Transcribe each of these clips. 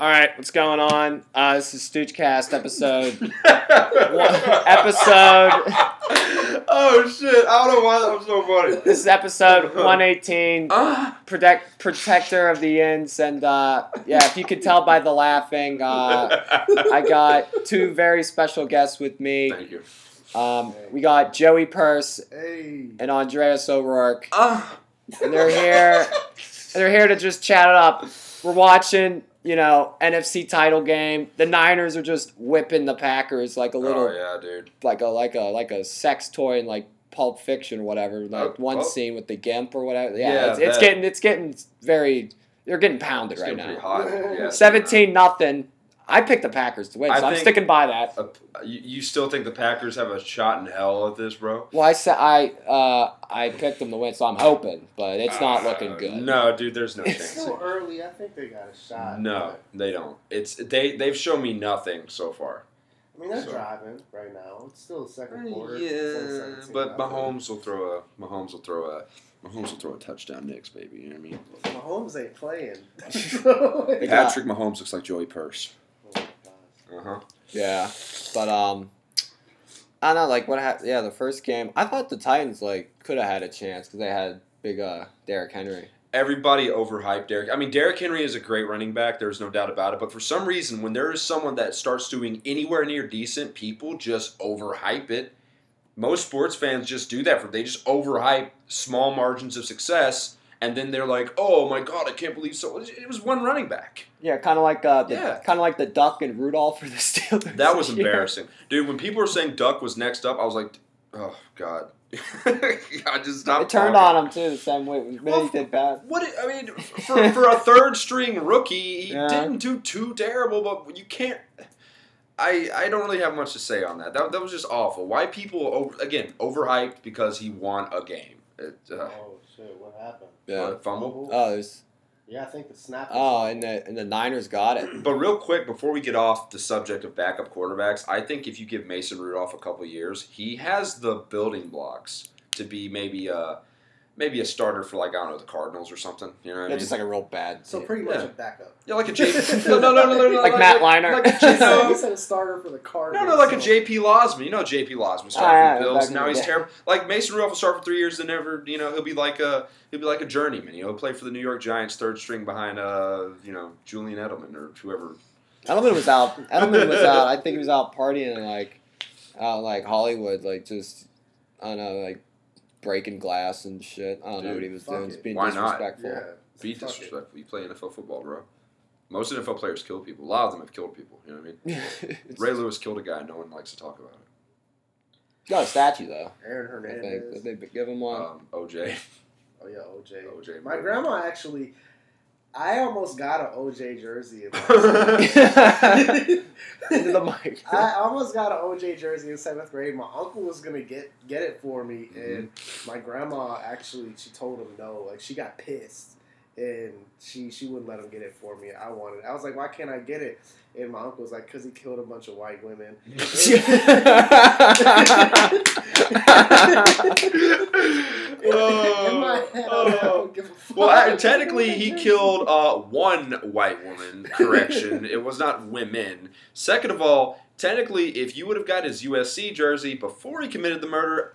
All right, what's going on? Uh, this is Stoochcast episode episode. oh shit! I don't know why that was so funny. This is episode one eighteen. Ah. Protect protector of the ends, and uh, yeah, if you could tell by the laughing, uh, I got two very special guests with me. Thank you. Um, we got Joey Purse Hey. and Andreas O'Rourke, Ah. and they're here. they're here to just chat it up. We're watching, you know, NFC title game. The Niners are just whipping the Packers like a oh, little Oh yeah, dude. like a like a like a sex toy in like Pulp Fiction or whatever. Oh, like Oh, one oh. scene with the gimp or whatever. Yeah, Yeah, it's, it's getting it's getting very. They're getting pounded It's right now. hot. Yeah, Seventeen nothing. I picked the Packers to win, I so I'm think- sticking by that. Uh, you, you still think the Packers have a shot in hell at this, bro? Well, I said I uh, I picked them to win, so I'm hoping, but it's not looking Uh, good. No, dude. There's no It's It's chance. still early. I think they got a shot. No, they don't. It's they. They've shown me nothing so far. I mean, they're So- driving right now. It's still the second quarter. Yeah, It's still but 17. Mahomes will throw a. Mahomes will throw a. Mahomes will throw a touchdown, Knicks, baby. You know what I mean? Mahomes ain't playing. They got- Patrick Mahomes looks like Joey Purse. Uh huh. Yeah, but um, I don't know. Like what happened? Yeah, the first game, I thought the Titans like could have had a chance because they had big uh Derrick Henry. everybody overhyped Derrick. I mean, Derrick Henry is a great running back. There's no doubt about it. But for some reason, when there is someone that starts doing anywhere near decent, people just overhype it. Most sports fans just do that. For they just overhype small margins of success, and then they're like, "Oh my god, I can't believe so." It was one running back. Yeah, kind of like uh, the, Yeah. kind of like the Duck and Rudolph for the Steelers. That was this year. embarrassing, dude. When people were saying Duck was next up, I was like, "Oh god." I just stopped. It turned talking. on him too the same way. Maybe Well, he did bad. What I mean, for, for a third string rookie, he Yeah. didn't do too terrible, but you can't. I I don't really have much to say on that. That, that was just awful. Why people over, again overhyped because he won a game? It, uh, Oh shit! What happened? Yeah. what, fumble. Oh, there's Yeah, I think the snap. oh, and the and the Niners got it. But real quick, before we get off the subject of backup quarterbacks, I think if you give Mason Rudolph a couple years, he has the building blocks to be maybe a maybe a starter for like I don't know the Cardinals or something. You know what I mean? just like a real bad. So team. pretty much Yeah. a backup. yeah, like a J. no, no, no, no, no, no, Like Matt Leinart. Like a He J- said, no. he said a starter for the Cardinals. no, no, like a J.P. Losman. You know J.P. Losman started Ah, for the Bills. back Now he's day. terrible. Like Mason Rudolph will start for three years, then never. You know, he'll be like a he'll be like a journeyman. You know, he'll play for the New York Giants, third string behind uh you know Julian Edelman or whoever. Edelman was out. Edelman was out. I think he was out partying like, out like Hollywood, like just I don't know, like breaking glass and shit. I don't know what he was doing. it. Just being Why not? disrespectful. Yeah. Be Fuck it. disrespectful. You play NFL football, bro. Most NFL players kill people. A lot of them have killed people. You know what I mean? Ray Lewis killed a guy. No one likes to talk about it. got a statue though. Aaron I think Hernandez. Did they give him one. Um, OJ. Oh yeah, OJ. OJ. My grandma actually. I almost got an OJ jersey. In Into the mic. I almost got an OJ jersey in seventh grade. My uncle was gonna get get it for me, Mm-hmm. and my grandma actually she told him no. Like she got pissed, and she she wouldn't let him get it for me. I wanted. it. I was like, why can't I get it? And my uncle was like, because he killed a bunch of white women. In my head, I Oh. don't give a fuck. Well, I, technically, he killed uh, one white woman. Correction, it was not women. Second of all, technically, if you would have got his USC jersey before he committed the murder,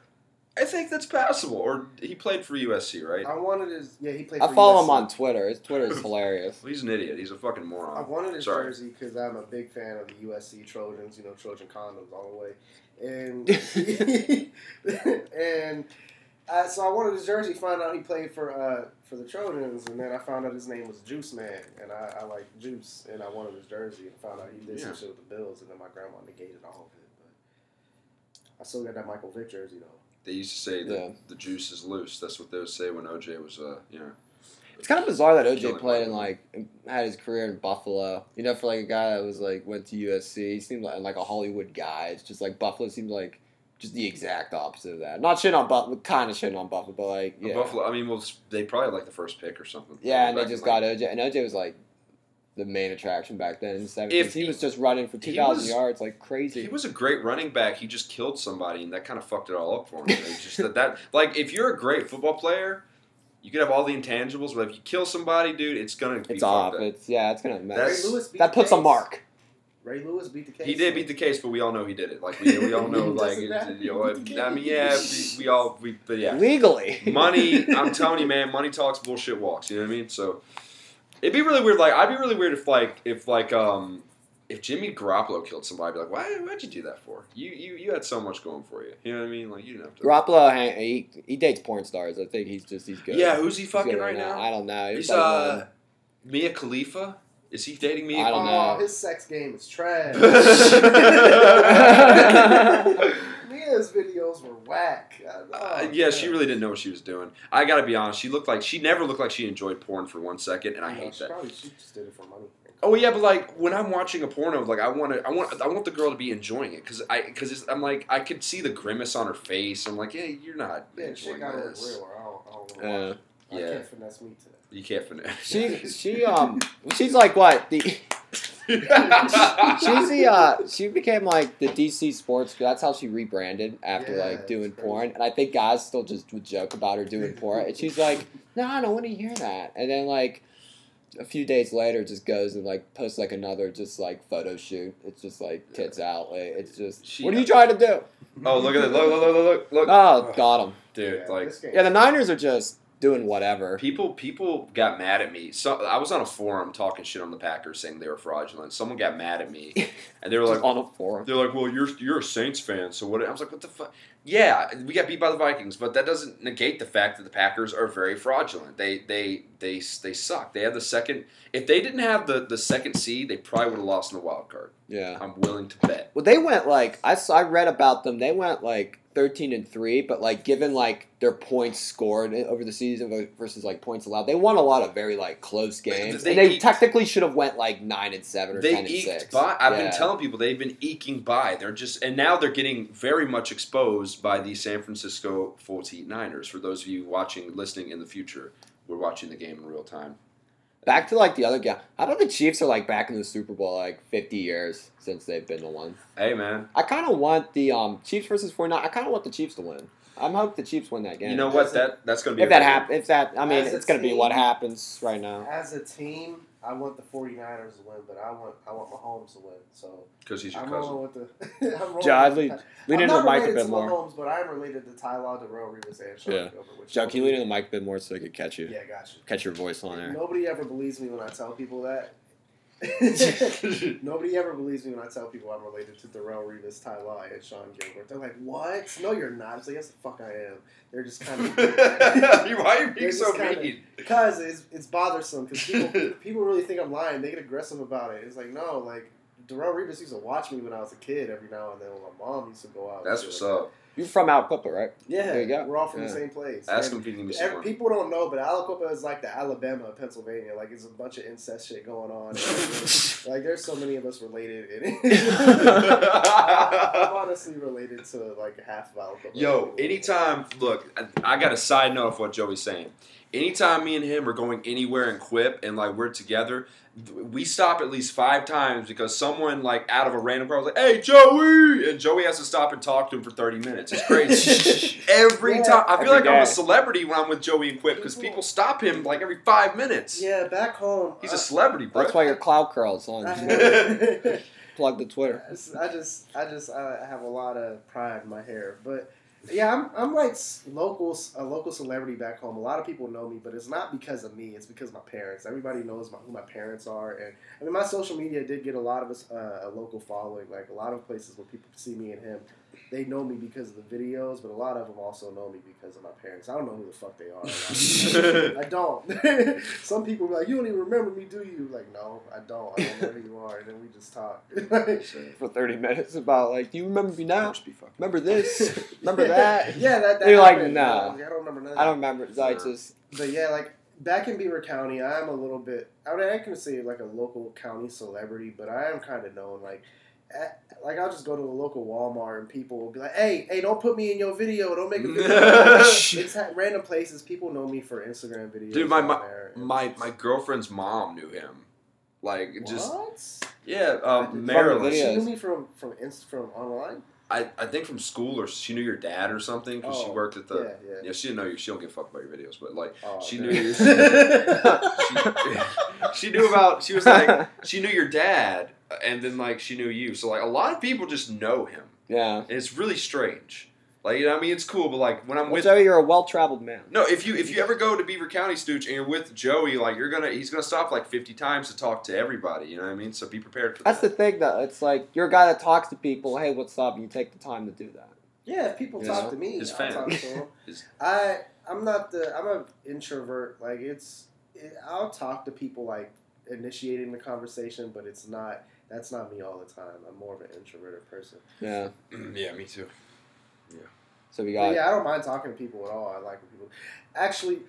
I think that's passable. Or he played for USC, right? I wanted his. Yeah, he played. I for follow USC. him on Twitter. His Twitter is hilarious. Well, he's an idiot. He's a fucking moron. I wanted his Sorry. jersey because I'm a big fan of the USC Trojans. You know, Trojan condoms all the way, and and uh, so I wanted his jersey. Found out he played for uh, for the Trojans, and then I found out his name was Juice Man, and I, I like Juice, and I wanted his jersey, and found out he did Yeah. some shit with the Bills, and then my grandma negated all of it. But I still got that Michael Vick jersey though. They used to say that Yeah. the juice is loose. That's what they would say when OJ was, uh, you know. It's kind of bizarre that OJ played and like had his career in Buffalo. You know, for like a guy that was like went to USC, he seemed like like a Hollywood guy. It's just like Buffalo seems like just the exact opposite of that. Not shitting on Buffalo, kind of shitting on Buffalo, but like But yeah, Buffalo. I mean, well, they probably had, like the first pick or something. yeah, and they just got like- OJ, and OJ was like the main attraction back then in the seventies. If He he- was just running for two he thousand was- yards like crazy. He was a great running back. He just killed somebody, and that kind of fucked it all up for him. It's just that, that like if you're a great football player, You could have all the intangibles, but if you kill somebody, dude, it's gonna be It's fucked off. up. It's yeah, it's gonna mess. That's- Ray Lewis beat That the puts a mark. Ray Lewis beat the case. He did beat the case, but we all know he did it. Like we, we all know, like it- you know, He I mean, yeah, we, we all, we, but yeah, Legally. money. I'm telling you, man, money talks, bullshit walks. You know what I mean? So it'd be really weird. Like I'd be really weird if like if like um if Jimmy Garoppolo killed somebody, I'd be like, why why'd you do that for? You you you had so much going for you. You know what I mean? Like you didn't have to. Garoppolo, he, he dates porn stars. I think he's just he's good. Yeah, who's he fucking right now? I don't know. He He's was like uh Mia Khalifa. Is he dating me? I don't oh, know. his sex game is trash. Khalifa? Mia's videos were whack. I know. Uh, yeah, she really didn't know what she was doing. I gotta be honest. She looked like she never looked like she enjoyed porn for one second, and I No, hate she that. Probably she just did it for money. Oh yeah, but like when I'm watching a porno, like I want to, I want, I want the girl to be enjoying it because I, because I'm like I could see the grimace on her face. I'm like, hey, you're not Yeah, shit enjoying got a this. real. I don't, I don't Uh, know. why. I can't finesse me today. You can't finish. she she um she's like what the she's the uh she became like the DC sports girl. That's how she rebranded after Yeah, like doing porn. And I think guys still just would joke about her doing porn. And she's like, no, I don't want to hear that. And then like a few days later, just goes and like posts like another just like photo shoot. It's just like tits out. Like, it's just She- what are you trying to do? oh look at it! Look, look, look, look, look, Oh, got him. dude! Yeah, like Yeah, the Niners are just doing whatever. people, people got mad at me. So I was on a forum talking shit on the Packers, saying they were fraudulent. Someone got mad at me, and they were like, on a forum. They're like, well, you're you're a Saints fan, so what? I was like, what the fuck? Yeah, we got beat by the Vikings, but that doesn't negate the fact that the Packers are very fraudulent. They they they they suck. They have the second. If they didn't have the the second seed, they probably would have lost in the wild card. Yeah. I'm willing to bet. Well, they went like I saw, I read about them. They went like thirteen and three, but like given like their points scored over the season versus like points allowed, they won a lot of very like close games, They and they eked- technically should have went like nine and seven or They ten and six. eked by. I've been telling people they've been eking by. They're just and now they're getting very much exposed by the San Francisco 49ers. For those of you watching, listening in the future, we're watching the game in real time. Back to like the other game. How about the Chiefs are like back in the Super Bowl like fifty years since they've been the one. Hey man, I kind of want the um Chiefs versus 49 I kind of want the Chiefs to win. I'm hope the Chiefs win that game. you know what? That that's gonna be if a that happens, if that I mean, As it's gonna be what happens right now. As a team, I want the 49ers to win, but I want I want Mahomes to win. So because he's your I'm cousin. rolling with the. I'm rolling Joe, with lean, the- lean I'm into the not mic a related bit to more. Mahomes, but I am related to Ty Law, Darrelle Revis, and Sean Yeah. Gilbert. Which Joe, can you lean into the mic a bit more so I could catch you, Yeah, got you. catch your voice on there? Nobody ever believes me when I tell people that. Nobody ever believes me when I tell people I'm related to Darrelle Revis, Ty Law, and Sean Gilbert. They're like, "What? No, you're not." It's like, "Yes, the fuck I am." They're just kind of Why are you being so mean? because it's it's bothersome because people people really think I'm lying. They get aggressive about it. It's like no, like Darrelle Revis used to watch me when I was a kid every now and then when my mom used to go out. That's what's up. You're from Aliquippa, right? that. Yeah, There you go. we're all from Yeah. the same place. Ask And him if he can give me every- people don't know, but Aliquippa is like the Alabama of Pennsylvania. Like it's a bunch of incest shit going on. Like, like there's so many of us related. In it. I'm honestly related to like half of Aliquippa. Yo, anytime, look, I, I got a side note of what Joey's saying. Anytime me and him are going anywhere in Quip and like we're together, we stop at least five times because someone like out of a random car was like, "Hey, Joey," and Joey has to stop and talk to him for thirty minutes. It's crazy. every Yeah. time, I feel Every like I'm a celebrity when I'm with Joey and Quip because people stop him like every five minutes. Yeah, back home. He's a celebrity, bro. That's why your cloud curls on. I, Plug the Twitter. I just, I just, I have a lot of pride in my hair, but yeah, I'm, I'm like local, a local celebrity back home. A lot of people know me, but it's not because of me. It's because of my parents. Everybody knows my, who my parents are, and I mean, my social media did get a lot of uh, a local following. Like a lot of places where people see me and him, they know me because of the videos, but a lot of them also know me because of my parents. I don't know who the fuck they are. I don't. Some people be like, "You don't even remember me, do you?" Like, no, I don't. I don't know who you are, and then we just talk. For 30 minutes about, like, do you remember me now? Must be fucking- Remember this? Remember that? Yeah, that. that You're like, happened. nah. I don't remember none. Of I don't remember. I just. But yeah, like back in Beaver County, I am a little bit. I mean, I can say like a local county celebrity, but I am kind of known. Like, at, like I'll just go to a local Walmart and people will be like, "Hey, hey, don't put me in your video. Don't make a video." it's at random places. People know me for Instagram videos. Dude, my- my- My my girlfriend's mom knew him. Like just yeah, um, Maryland. She knew me from from inst- from online. I, I think from school or she knew your dad or something because she Oh, worked at the. yeah, yeah. Yeah, she didn't know you. She don't give a fuck about your videos, but like Oh, she man. knew you. she knew about. She was like she knew your dad, and then like she knew you. So like a lot of people just know him, yeah. and it's really strange. Like you know, I mean, it's cool, but like when I'm Well, with Joey, you're a well-traveled man. no, if you if you ever go to Beaver County, Stooch, and you're with Joey, like you're gonna he's gonna stop like fifty times to talk to everybody. You know what I mean? So be prepared for That's the thing, though. It's like you're a guy that talks to people. Hey, what's up? And you take the time to do that. Yeah, if people You talk know? to me, His I'll fan. talk to them. His- I I'm not the I'm an introvert. Like it's it, I'll talk to people like initiating the conversation, but it's not that's not me all the time. I'm more of an introverted person. Yeah. yeah, me too. Yeah. So we But got. yeah, I don't mind talking to people at all. I like when people actually.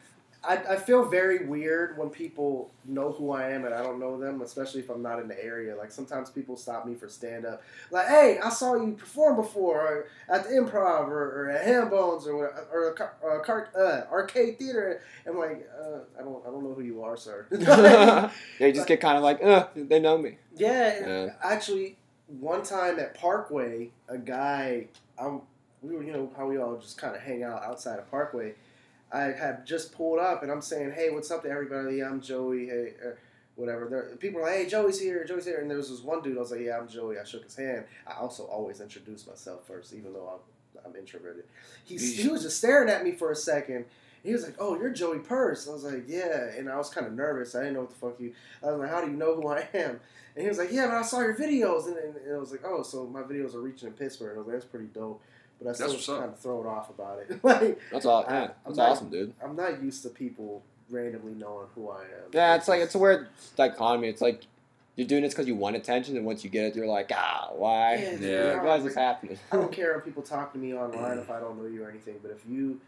I, I feel very weird when people know who I am and I don't know them, especially if I'm not in the area. Like sometimes people stop me for stand up, like, "Hey, I saw you perform before or at the Improv or, or at Hambones or or a car, uh, car, uh, arcade theater." I'm like, uh, "I don't I don't know who you are, sir." they just get kind of like, uh, they know me. Yeah, Yeah. actually, one time at Parkway, a guy, um, we were, you know, how we all just kind of hang out outside of Parkway. I had just pulled up, and I'm saying, "Hey, what's up to everybody? I'm Joey. Hey, uh, whatever." There, people are like, "Hey, Joey's here. Joey's here." And there was this one dude. I was like, "Yeah, I'm Joey." I shook his hand. I also always introduce myself first, even though I'm, I'm introverted. He he was just staring at me for a second. He was like, "Oh, you're Joey Purse." I was like, "Yeah," and I was kind of nervous. I didn't know what the fuck you. I was like, "How do you know who I am?" And he was like, "Yeah, but I saw your videos," and, and, and I was like, "Oh, so my videos are reaching in Pittsburgh." I was like, "That's pretty dope," but I still That's was what's up. kind of thrown off about it. like, That's all. Yeah, that's not- awesome, dude. I'm not used to people randomly knowing who I am. Yeah, it's like it's a weird dichotomy. It's like you're doing this because you want attention, and once you get it, you're like, ah, why? Yeah, Yeah. Like, I why is this happening? I don't care if people talk to me online if I don't know you or anything, but if you,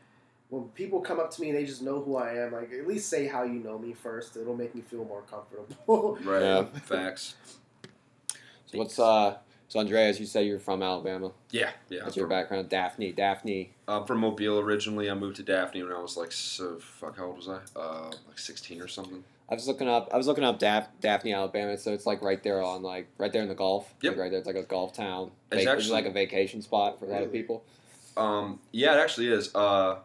when people come up to me and they just know who I am, like at least say how you know me first. It'll make me feel more comfortable. Right. Yeah. Facts. So what's uh? So Andreas, you say you're from Alabama. Yeah, yeah. That's I'm your from, background? Daphne. Daphne. I'm from Mobile originally. I moved to Daphne when I was like, so fuck, how old was I? Uh, like 16 or something. I was looking up. I was looking up Daph- Daphne, Alabama. So it's like right there on like right there in the Gulf. Yep. Like right there. It's like a Gulf town. It's Vac- actually- like a vacation spot for a lot of people. Um, yeah, it actually is. Uh,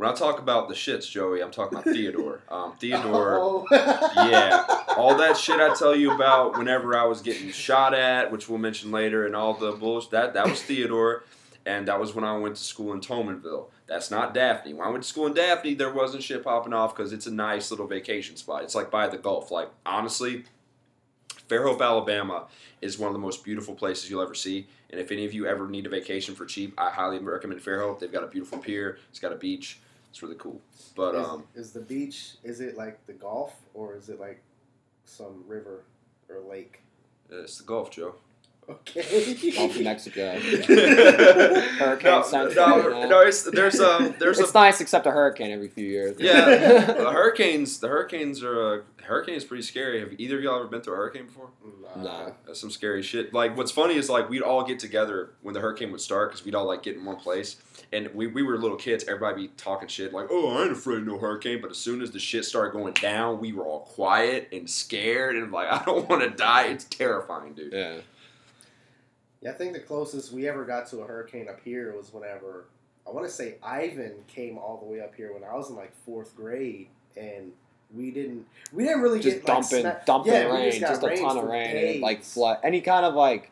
when I talk about the shits, Joey, I'm talking about Theodore. Um, Theodore. Oh. Yeah. all that shit I tell you about whenever I was getting shot at, which we'll mention later, and all the bullshit that that was Theodore, and that was when I went to school in Tomanville. That's not Daphne. When I went to school in Daphne, there wasn't shit popping off because it's a nice little vacation spot. It's like by the Gulf. Like honestly, Fairhope, Alabama, is one of the most beautiful places you'll ever see. And if any of you ever need a vacation for cheap, I highly recommend Fairhope. They've got a beautiful pier. It's got a beach. It's really cool. But is, um, is the beach? Is it like the Gulf or is it like some river or lake? it's the Gulf, Joe. Okay. Gulf of Mexico. Hurricane no, Central. no, No, no, it's there's um there's it's a nice except a hurricane every few years. yeah. the hurricanes. The hurricanes are uh, hurricane is pretty scary. Have either of y'all ever been through a hurricane before? Nah. No. That's some scary shit. Like what's funny is like we'd all get together when the hurricane would start because we'd all like get in one place. And we, we were little kids. Everybody be talking shit like, "Oh, I ain't afraid of no hurricane." But as soon as the shit started going down, we were all quiet and scared and like, "I don't want to die." It's terrifying, dude. Yeah. Yeah, I think the closest we ever got to a hurricane up here was whenever I want to say Ivan came all the way up here when I was in like fourth grade, and we didn't we didn't really Just get like, dumping, sma- dumping Yeah, rain, just just a ton of rain, and it, like flood. Any kind of like,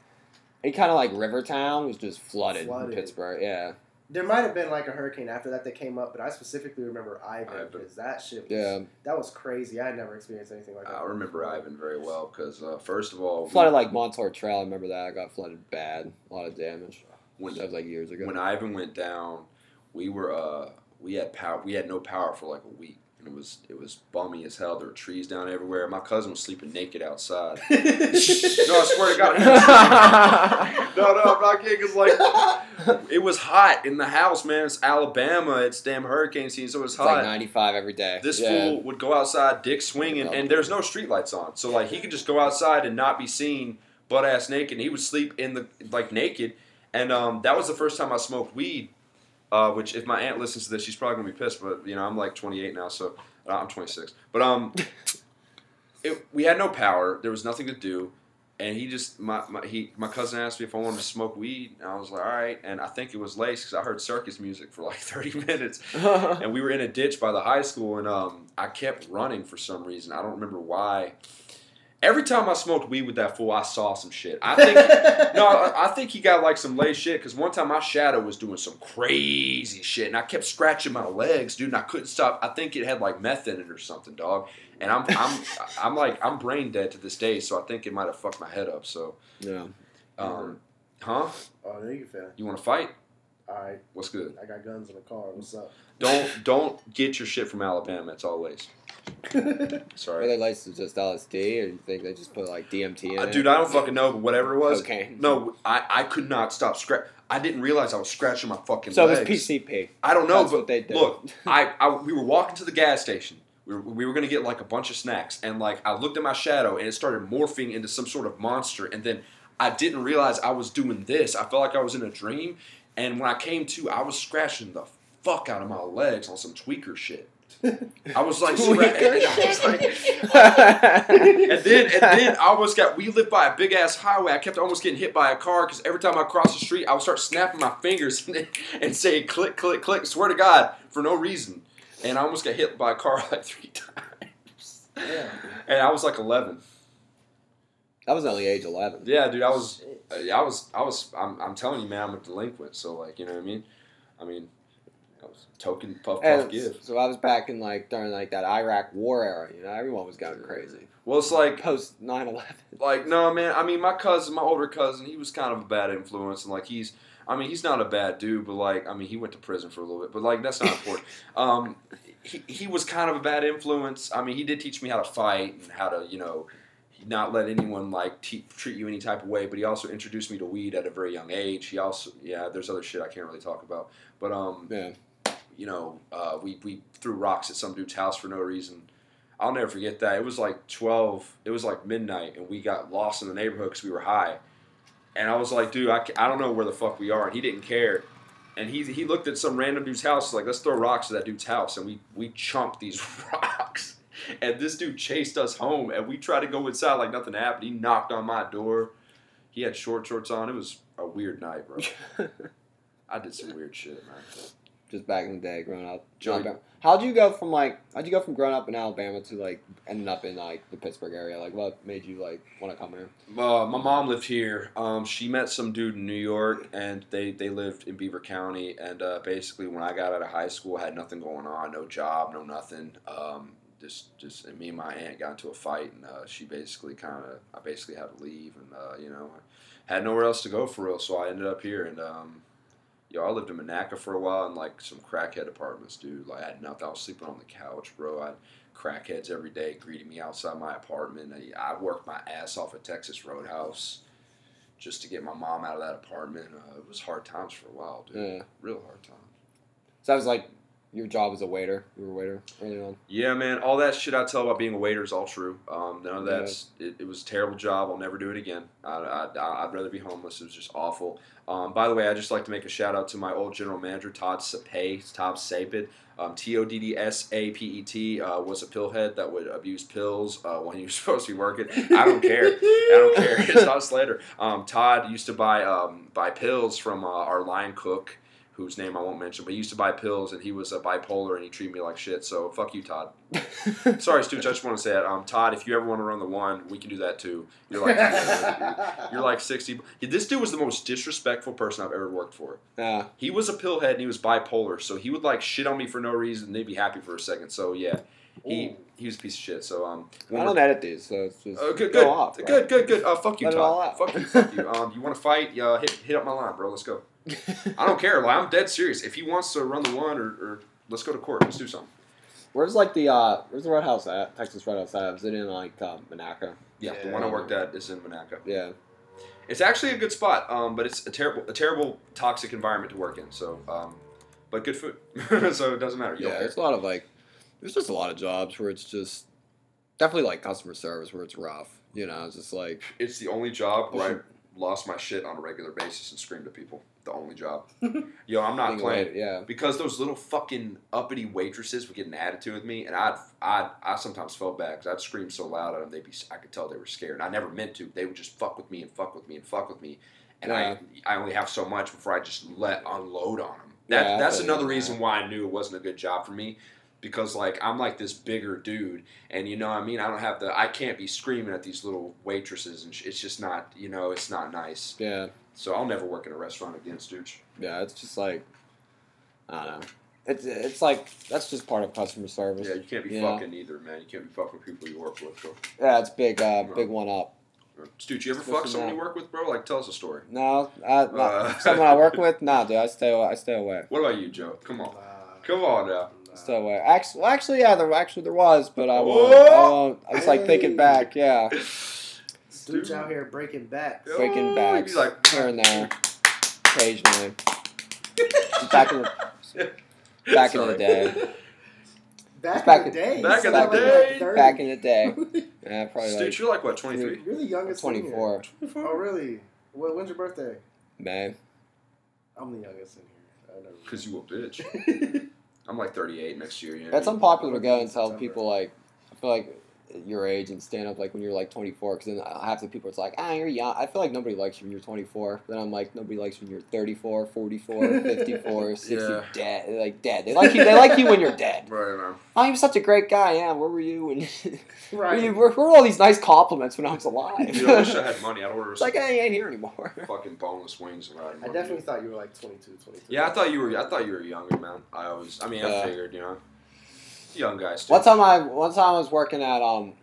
any kind of like river town was just flooded, Flooded. in Pittsburgh. Yeah, There might have been like a hurricane after that that came up, but I specifically remember Ivan Ivan. because that shit was yeah. that was crazy. I had never experienced anything like that. I remember Ivan very well because uh, first of all, we- Flooded like Montour Trail. I remember that. I got flooded bad. A lot of damage. when That was like years ago. when Ivan went down, we were uh we had power we had no power for like a week. It was it was bummy as hell. There were trees down everywhere. My cousin was sleeping naked outside. no, I swear to God. no, no, I'm not kidding. Cause like it was hot in the house, man. It's Alabama. It's damn hurricane season, so it's It's hot. like 95 every day. This yeah. fool would go outside, dick swinging, and there's no streetlights on. So like he could just go outside and not be seen butt ass naked. And he would sleep in the like naked. And um, that was the first time I smoked weed. Uh, which if my aunt listens to this, she's probably gonna be pissed. But you know, I'm like 28 now, so uh, I'm 26. But um, it, we had no power. There was nothing to do. and he just my, my he my cousin asked me if I wanted to smoke weed, and I was like, all right. And I think it was lace because I heard circus music for like thirty minutes, and we were in a ditch by the high school, and um, I kept running for some reason. I don't remember why. Every time I smoked weed with that fool, I saw some shit. I think no, I, I think he got like some lay shit because one time my shadow was doing some crazy shit, and I kept scratching my legs, dude, and I couldn't stop. I think it had like meth in it or something, dog. And I'm I'm I'm like I'm brain dead to this day, so I think it might have fucked my head up. So, yeah. um, huh? Oh, there you fan. You want to fight? All right, What's good? I got guns in the car. What's up? Don't don't get your shit from Alabama. It's all lace. Are Sorry. they licensed just LSD, or you think they just put like DMT in Uh, it? dude, I don't fucking know, but whatever it was. Okay. No, I, I could not stop scratch. I didn't realize I was scratching my fucking So legs. it was PCP. I don't know, That's but what they do. look, I, I we were walking to the gas station. We were, we were gonna get like a bunch of snacks, and like I looked at my shadow, and it started morphing into some sort of monster, and then I didn't realize I was doing this. I felt like I was in a dream, and when I came to, I was scratching the fuck out of my legs on some tweaker shit. I was like, scra- and I was like, and then and then I almost got. We lived by a big ass highway. I kept almost getting hit by a car because every time I crossed the street, I would start snapping my fingers and, and saying click, click, click. Swear to God, for no reason. And I almost got hit by a car like three times. Yeah. And I was like eleven. That was only age eleven. Yeah, dude, I was. Shit. I was. I was. I'm, I'm telling you, man, I'm a delinquent. So like, you know what I mean? I mean, I was token puff puff And give. so I was back in like during like that Iraq War era. You know, everyone was going crazy. Well, it's like Post 9-11. Like, no, man. I mean, my cousin, my older cousin, he was kind of a bad influence, and like he's, I mean, he's not a bad dude, but like, I mean, he went to prison for a little bit, but like, that's not important. Um, he he was kind of a bad influence. I mean, he did teach me how to fight and how to, you know, not let anyone like te- treat you any type of way. But he also introduced me to weed at a very young age. He also, yeah, there's other shit I can't really talk about, but um, Yeah. you know, uh, we, we threw rocks at some dude's house for no reason. I'll never forget that. It was like 12, it was like midnight, and we got lost in the neighborhood because we were high. And I was like, dude, I, I don't know where the fuck we are. And he didn't care. And he, he looked at some random dude's house, like, let's throw rocks at that dude's house. And we, we chunked these rocks. And this dude chased us home, and we tried to go inside like nothing happened. He knocked on my door. He had short shorts on. It was a weird night, bro. I did some weird shit, man. Just back in the day, growing up. Joey-. How'd you go from like? How'd you go from growing up in Alabama to like ending up in like the Pittsburgh area? Like, what made you like want to come here? Uh, my mom lived here. Um, she met some dude in New York, and they, they lived in Beaver County. And uh, basically, when I got out of high school, I had nothing going on, no job, no nothing. Um, just just and me and my aunt got into a fight, and uh, she basically kind of I basically had to leave, and uh, you know, had nowhere else to go for real. So I ended up here, and um, yo, I lived in Monaca for a while in like some crackhead apartments, dude. Like I had nothing. I was sleeping on the couch, bro. I had crackheads every day greeting me outside my apartment. I, I worked my ass off at Texas Roadhouse just to get my mom out of that apartment. Uh, it was hard times for a while, dude. Yeah. Real hard times. So that was like your job as a waiter. You were a waiter early on. Yeah, man. All that shit I tell about being a waiter is all true. Um, none of that's. It, it was a terrible job. I'll never do it again. I, I, I'd rather be homeless. It was just awful. Um, by the way, I just like to make a shout out to my old general manager Todd Sapet. Todd Sapet. Um, T O D D S A P E T uh, was a pillhead that would abuse pills uh, when he was supposed to be working. I don't care. I don't care. It's not slander. Um, Todd used to buy um, buy pills from uh, our line cook, whose name I won't mention, but he used to buy pills, and he was a bipolar, and he treated me like shit. So fuck you, Todd. Sorry, Stooge. I just want to say that. Um, Todd, if you ever want to run the one, we can do that too. You're like you're like sixty. This dude was the most disrespectful person I've ever worked for. Yeah. He was a pillhead and he was bipolar, so he would like shit on me for no reason, and they'd be happy for a second. So yeah, he he was a piece of shit. So um, I don't edit these, so it's just uh, good, go good, off. bro. good, good, good. Uh, fuck you, Let Todd. Fuck you, fuck you. Um, you want to fight? Uh, hit hit up my line, bro. Let's go. I don't care. Like, I'm dead serious. If he wants to run the one, or, or let's go to court. Let's do something. Where's like the uh, where's the Red House at? Texas Red House at? Is it in like uh, Monaca? Yeah, the one I worked at is in Monaca. Yeah. It's actually a good spot, um, but it's a terrible, a terrible, toxic environment to work in. So, um, but good food, so it doesn't matter. You Yeah. There's a lot of like, there's just a lot of jobs where it's just definitely like customer service where it's rough. You know, it's just like it's the only job where I lost my shit on a regular basis and screamed at people. The only job. Yo, I'm not playing. Yeah. because those little fucking uppity waitresses would get an attitude with me, and I'd, I'd, I sometimes felt bad because I'd scream so loud at them, they'd be, I could tell they were scared. I never meant to. They would just fuck with me and fuck with me and fuck with me, and Yeah. I, I only have so much before I just let unload on them. That, Yeah, that's another on reason why I knew it wasn't a good job for me. Because like I'm like this bigger dude, and you know what I mean. I don't have the. I can't be screaming at these little waitresses, and sh- it's just not. You know, it's not nice. Yeah. So I'll never work in a restaurant again, Stooch. Yeah. It's just like, I don't know. It's it's like that's just part of customer service. Yeah, you can't be Yeah. fucking either, man. You can't be fucking with people you work with, bro. Yeah, it's big, uh, big one up. Dude, you ever Especially fuck someone now. you work with, bro? Like, tell us a story. No, I, not, Uh. someone I work with. Nah, dude, I stay away. I stay away. What about you, Joe? Come on. Nah, Come on now. nah. Stay away. Actually, well, actually, yeah, there actually there was, but I won't. Whoa! I won't. I was like thinking back. Yeah, Stooge out here breaking backs. Breaking backs he's like- here and there, occasionally. back in the back in the day. Back, Back in the day. back in the like day. like Back in the day. Yeah, probably Stooge, like you're like what, 23? You're the youngest. in here. 24. Oh really? Well, when's your birthday? May. I'm the youngest in here. Because you a bitch. I'm like 38 next year. Yeah. That's unpopular to go and tell September. people like, I feel like your age and stand up like when you're like 24 because then half the people it's like ah you're young I feel like nobody likes you when you're 24 then I'm like nobody likes you when you're 34 44 54 60 Yeah. dead like dead they like you they like you when you're dead Right, man. oh you're such a great guy yeah where were you when Right. where, where were all these nice compliments when I was alive Dude, I wish I had money. I'd order it's some like I ain't here anymore fucking boneless wings and I definitely thought you were like 22, 23. Yeah, I thought you were. I thought you were younger, man. I always. I mean, I Yeah. figured, you know, young guys. Too. One time I one time I was working at um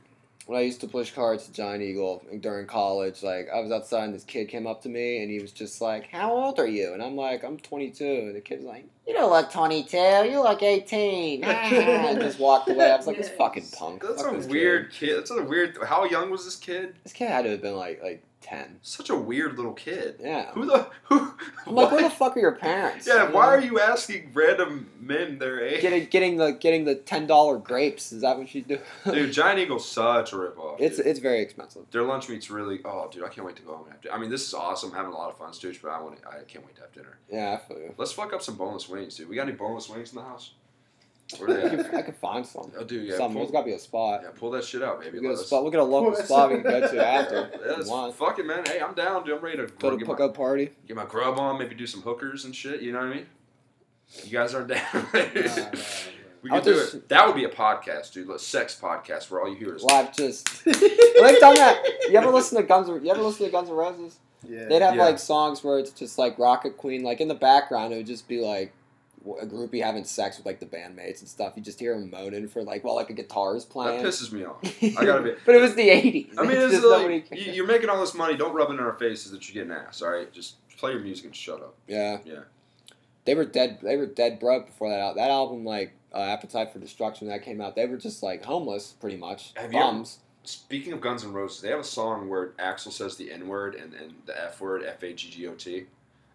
when I used to push carts at Giant Eagle during college, like I was outside and this kid came up to me and he was just like, "How old are you?" And I'm like, "I'm 22." And the kid's like, "You don't look 22. You look 18." and just walked away. I was like, "This fucking punk." That's Fuck a this weird kid. That's a weird. How young was this kid? This kid had to have been like like 10. Such a weird little kid. Yeah. Who the who? I'm like, where the fuck are your parents? Yeah, You why know? are you asking random men their age? getting getting the getting the ten dollar grapes? Is that what you do? Dude, Giant Eagle's such a ripoff. it's dude. it's very expensive. their lunch meat's really. Oh, dude, I can't wait to go home and have dinner. I mean, this is awesome. having a lot of fun, Stooge, but I want. I can't wait to have dinner. Yeah, I feel you. Let's fuck up some boneless wings, dude. We got any boneless wings in the house? Where I they could, I at? could find some. Oh, dude, yeah. some. pull, There's got to be a spot. yeah, pull that shit out, baby. We get a spot. We get a local spot we can go to after. Yeah, if you want. fuck it, man. Hey, I'm down, dude. I'm ready to Go to get, pick my, up party. get my grub on, maybe do some hookers and shit. You know what I mean? You guys aren't down. We I'll do just- it. That would be a podcast, dude. A sex podcast where all you hear is Live just. Well, they've done that. You ever listen to Guns? You ever listen to Guns N' Roses? Yeah. They'd have Yeah. like songs where it's just like Rocket Queen, like in the background. It would just be like a groupie having sex with like the bandmates and stuff. You just hear them moaning for like while like a guitar's playing. that pisses me off. I gotta be. but it was the '80s. I mean, It's it's like you, you're making all this money. Don't rub it in our faces that you're getting ass. All right, just play your music and shut up. Yeah. Yeah. They were dead. They were dead broke before that out. That album, like uh, Appetite for Destruction, that came out. They were just like homeless, pretty much. Have you ever- Speaking of Guns N' Roses, they have a song where Axl says the N word and, and the F word, F A G G O T.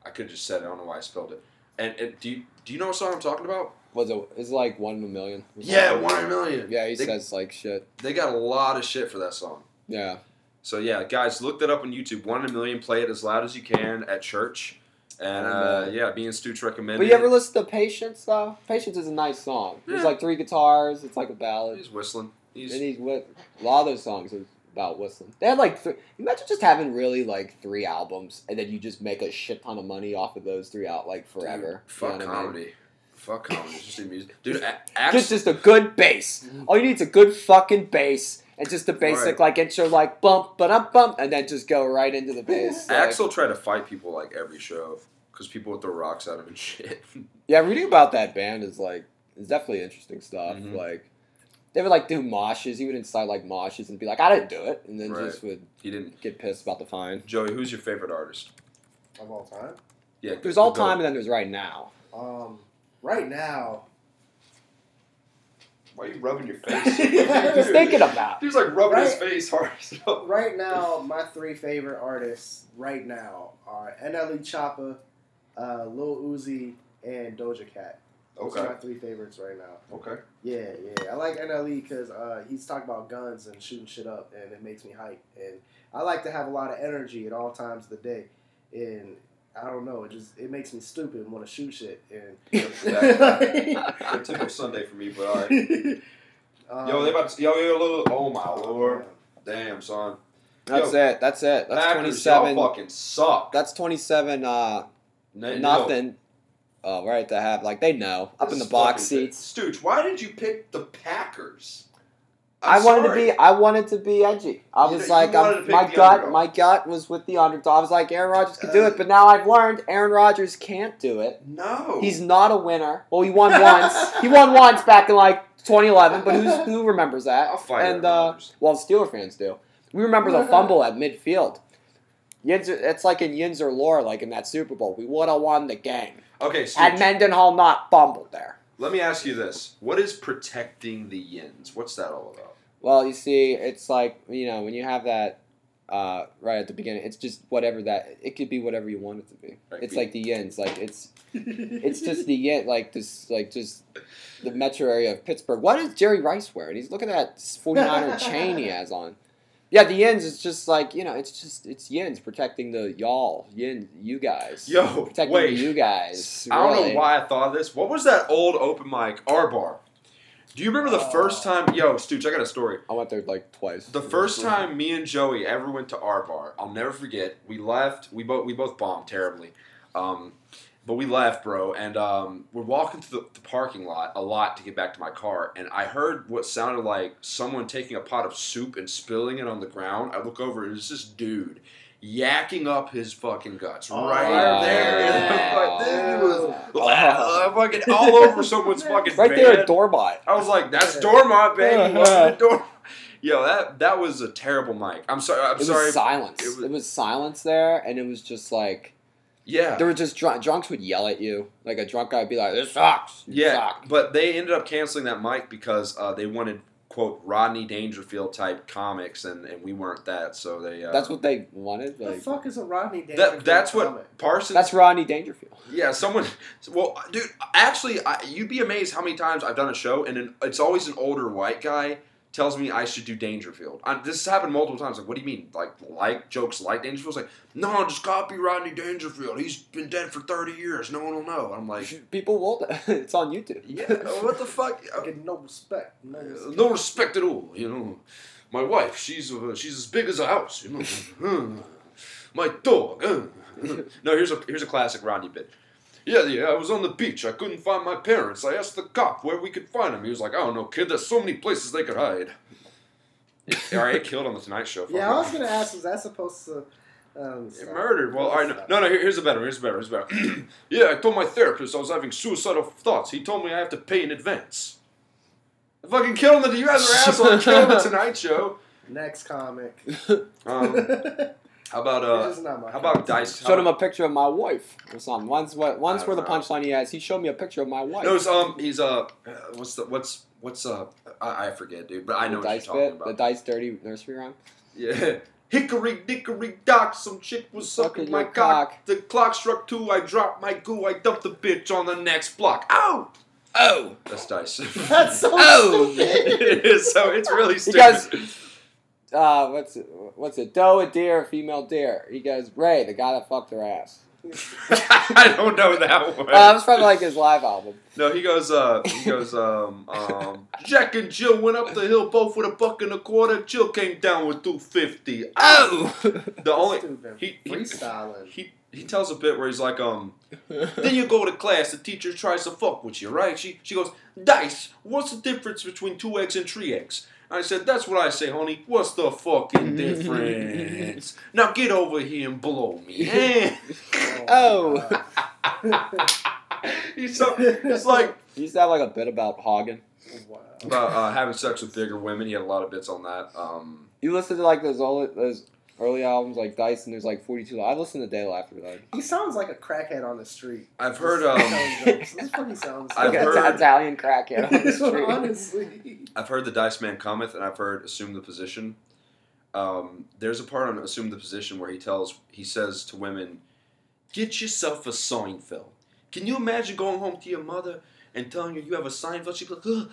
I could have just said it. I don't know why I spelled it. And, and do you do you know what song I'm talking about? Was it? It's like one in a million. Yeah, one in a million. Yeah, he They- says like shit. They got a lot of shit for that song. Yeah. So yeah, guys, look that up on YouTube. One in a million. Play it as loud as you can at church. And uh, yeah, me and Stooch recommended. But you ever it. listen to Patience though? Patience is a nice song. There's like three guitars. It's like a ballad. He's whistling. He's And he's with a lot of those songs are about whistling. They had like th- imagine just having really like three albums and then you just make a shit ton of money off of those three out like forever. Dude, fuck you know what I mean? comedy. Fuck comedy. Just the music, dude. A- Just just a good bass. All you need is a good fucking bass and just a basic Right. like intro like bump but up bump and then just go right into the bass. Like- Axl tried to fight people like every show because people would throw rocks at him and shit. Yeah, reading about that band is like is definitely interesting stuff. Mhm. Like they would like do moshes. He would incite like moshes and be like, "I didn't do it," and then Right. just would he didn't. get pissed about the fine. Joey, who's your favorite artist? Of all time. Yeah, There's all go. time and then there's right now. Um, right now. Why are you rubbing your face? Just thinking about. He was like rubbing his Right. face hard. as hell. Right now, my three favorite artists right now are NLE Choppa, uh, Lil Uzi, and Doja Cat. Those Okay. are my three favorites right now. Okay. Yeah, yeah. I like NLE because uh, he's talking about guns and shooting shit up, and it makes me hype. And I like to have a lot of energy at all times of the day. And I don't know, it just it makes me stupid and want to shoot shit. And A typical Sunday for me, but all right. Um, Yo, they about to, yo, yo, little. Oh my lord, damn son. That's Yo, it. That's it. That's Packers, twenty seven. Y'all fucking suck. That's twenty seven. Uh, No- nothing. Oh, right. To have like they know up in the box seats. Stooge, why did you pick the Packers? i I'm wanted sorry. to be. I wanted to be edgy. I was know, like, you I'm- my gut. underdog. My gut was with the underdog. I was like, Aaron Rodgers could do Uh, it, but now I've learned Aaron Rodgers can't do it. No. He's not a winner. Well, he won once. he won once back in like 2011, but who's, who remembers that? I'll fight And uh, well, Steeler fans do. We remember the fumble at midfield. Yinzer, it's like in Yinzer lore, like in that Super Bowl. We would have won the game Okay, had Stooge, Mendenhall not fumbled there. let me ask you this: What is protecting the yins? What's that all about? Well, you see, it's like you know when you have that uh, right at the beginning. It's just whatever that it could be whatever you want it to be. Right, it's be- like the yins, like it's it's just the yin, like this, like just the metro area of Pittsburgh. What is Jerry Rice wearing? He's looking at that 49er chain he has on. Yeah, the yins is just like you know, it's just it's yins protecting the y'all, yin, you guys. Yo, protecting wait. you guys. I don't know why I thought of this. What was that old open mic R bar? Do you remember the Oh. first time? Yo, Stooge, I got a story. I went there like twice. The first time me and Joey ever went to R bar, I'll never forget. We left. We both we both bombed terribly, um, but we left, bro. And um, we're walking through the, the parking lot a lot to get back to my car, and I heard what sounded like someone taking a pot of soup and spilling it on the ground. I look over, and it's this dude yakking up his fucking guts Oh, right yeah. there. Yeah. Like, this was uh, fucking all over someone's fucking right there van. at Dormont. I was like, "That's Dormont, baby. Yeah. Welcome to Yo, that that was a terrible mic. I'm sorry. I'm It sorry. was silence. It It was- was, silence there, and it was just like yeah, there were just drunk, drunks would yell at you. Like a drunk guy would be like, "This sucks." You yeah. suck." But they ended up canceling that mic because uh, they wanted quote Rodney Dangerfield type comics, and, and we weren't that. So they. Uh, That's what they wanted. the fuck is a Rodney Dangerfield That, that's comic? what Parsons. that's Rodney Dangerfield. Yeah, someone. Well, dude, actually, I, you'd be amazed how many times I've done a show and an, it's always an older white guy tells me I should do Dangerfield. I, this has happened multiple times. Like, what do you mean? Like, like jokes like Dangerfield? It's like, no, just copy Rodney Dangerfield. He's been dead for thirty years. No one will know. I'm like, People will. it's on YouTube. yeah, what the fuck? I get no respect. No respect. No respect at all. You know, my wife, she's uh, she's as big as a house. You know, Hmm. my dog. uh. no, here's a here's a classic Rodney bit. Yeah, yeah, I was on the beach. I couldn't find my parents. I asked the cop where we could find them. He was like, I don't know, kid. There's so many places they could hide. All right, it killed on the Tonight Show. Yeah, I was gonna ask, was that supposed to? Um, It murdered. Well, all right, Stop. no, no, no. Here's a better. Here's a better. Here's a better. yeah, I told my therapist I was having suicidal thoughts. He told me I have to pay in advance. I fucking killed him. The, you guys are assholes. Killed him the Tonight Show. Next comic. Um, It's how about uh? just not my How about. Dice? How Showed him a picture of my wife or something. Once, what? Once I where the punchline he has, he showed me a picture of my wife. no, it's, um, he's uh, what's the what's what's uh, I, I forget, dude, but I know the what you're dice talking bit, about. the dice dirty nursery rhyme. Yeah. Hickory dickory dock, some chick was sucking Sucking my cock. cock. The clock struck two, I dropped my goo, I dumped the bitch on the next block. Ow! Oh, That's dice. That's so Oh. stupid. it is so it's really He stupid. goes- uh, what's it? What's it? Doe a deer, a female deer. He goes, Ray, the guy that fucked her ass. I don't know that one. Uh, that was from like his live album. no, he goes. Uh, he goes. Um, um, Jack and Jill went up the hill both with a buck and a quarter. Jill came down with two fifty. Oh. The only Stupid. he he, freestyling. he he tells a bit where he's like, um, then you go to class, the teacher tries to fuck with you, right? She she goes, Dice, what's the difference between two eggs and three eggs? I said, that's what I say, honey. What's the fucking difference? now get over here and blow me. Eh? Oh. God. he's so it's like he used to have like a bit about Hagen. wow. about uh, having sex with bigger women. He had a lot of bits on that. Um, You listen to like those old, those early albums like Dice and there's like 42. I listened to Dale After that. He sounds like a crackhead on the street. I've heard Just um. This is what he sounds I've Like like. an heard- Italian crackhead on the street. Honestly. I've heard the Dice Man cometh, and I've heard assume the position. Um, there's a part on assume the position where he tells he says to women, "Get yourself a Seinfeld. Can you imagine going home to your mother and telling her you have a Seinfeld, she'd be like, Ugh,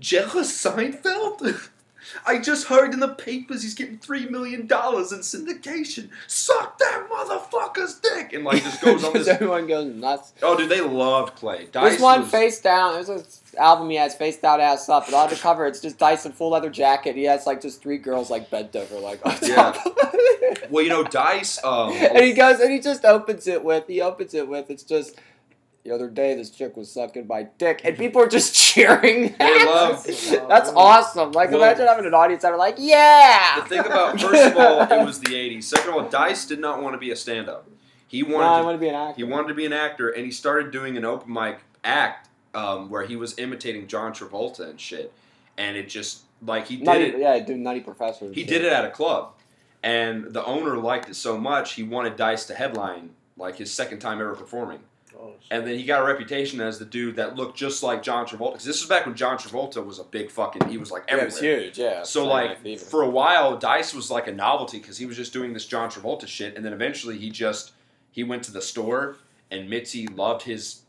Jerry Seinfeld? I just heard in the papers he's getting three million dollars in syndication. Suck that motherfucker's dick, and like just goes on this. everyone goes nuts. Oh, dude, they loved Clay. There's Dice one was- face down. There's an album he has face down ass up, and on the cover it's just Dyson full leather jacket. He has like just three girls like bent over like on Yeah. top of it. Well, you know, Dice. Um, and he goes and he just opens it with he opens it with it's just the other day this chick was sucking my dick and people are just cheering. They love- That's awesome. Like Well- imagine having an audience that are like, yeah. The thing about first of all, it was the '80s. Second of all, Dice did not want to be a stand-up. He No, wanted I to want to be an actor. He wanted to be an actor, and he started doing an open mic act um, where he was imitating John Travolta and shit. And it just like he did Nutty, it. yeah, do Nutty Professor. He shit. did it at a club, and the owner liked it so much he wanted Dice to headline like his second time ever performing. Oh. And then he got a reputation as the dude that looked just like John Travolta. Because this was back when John Travolta was a big fucking. He was like Yeah, it everywhere. was huge. Yeah. So like for a while, Dice was like a novelty because he was just doing this John Travolta shit, and then eventually he just he went to the store, and Mitzi loved his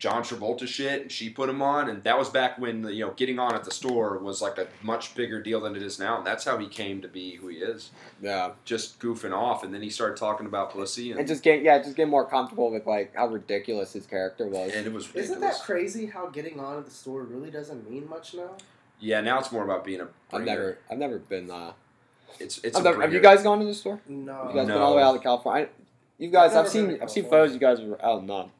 John Travolta shit, and she put him on, and that was back when you know getting on at the store was like a much bigger deal than it is now, and that's how he came to be who he is, yeah, just goofing off, and then he started talking about pussy, and, and just get yeah, just get more comfortable with like how ridiculous his character was. and it was ridiculous. Isn't that crazy how getting on at the store really doesn't mean much now? yeah, now it's more about being a. I've bringer. never, I've never been. Uh, It's it's. I've a never, have you guys gone to the store? No. You guys No. been all the way out to California? I, you guys, I've I've seen, I've seen photos. You guys were out in um,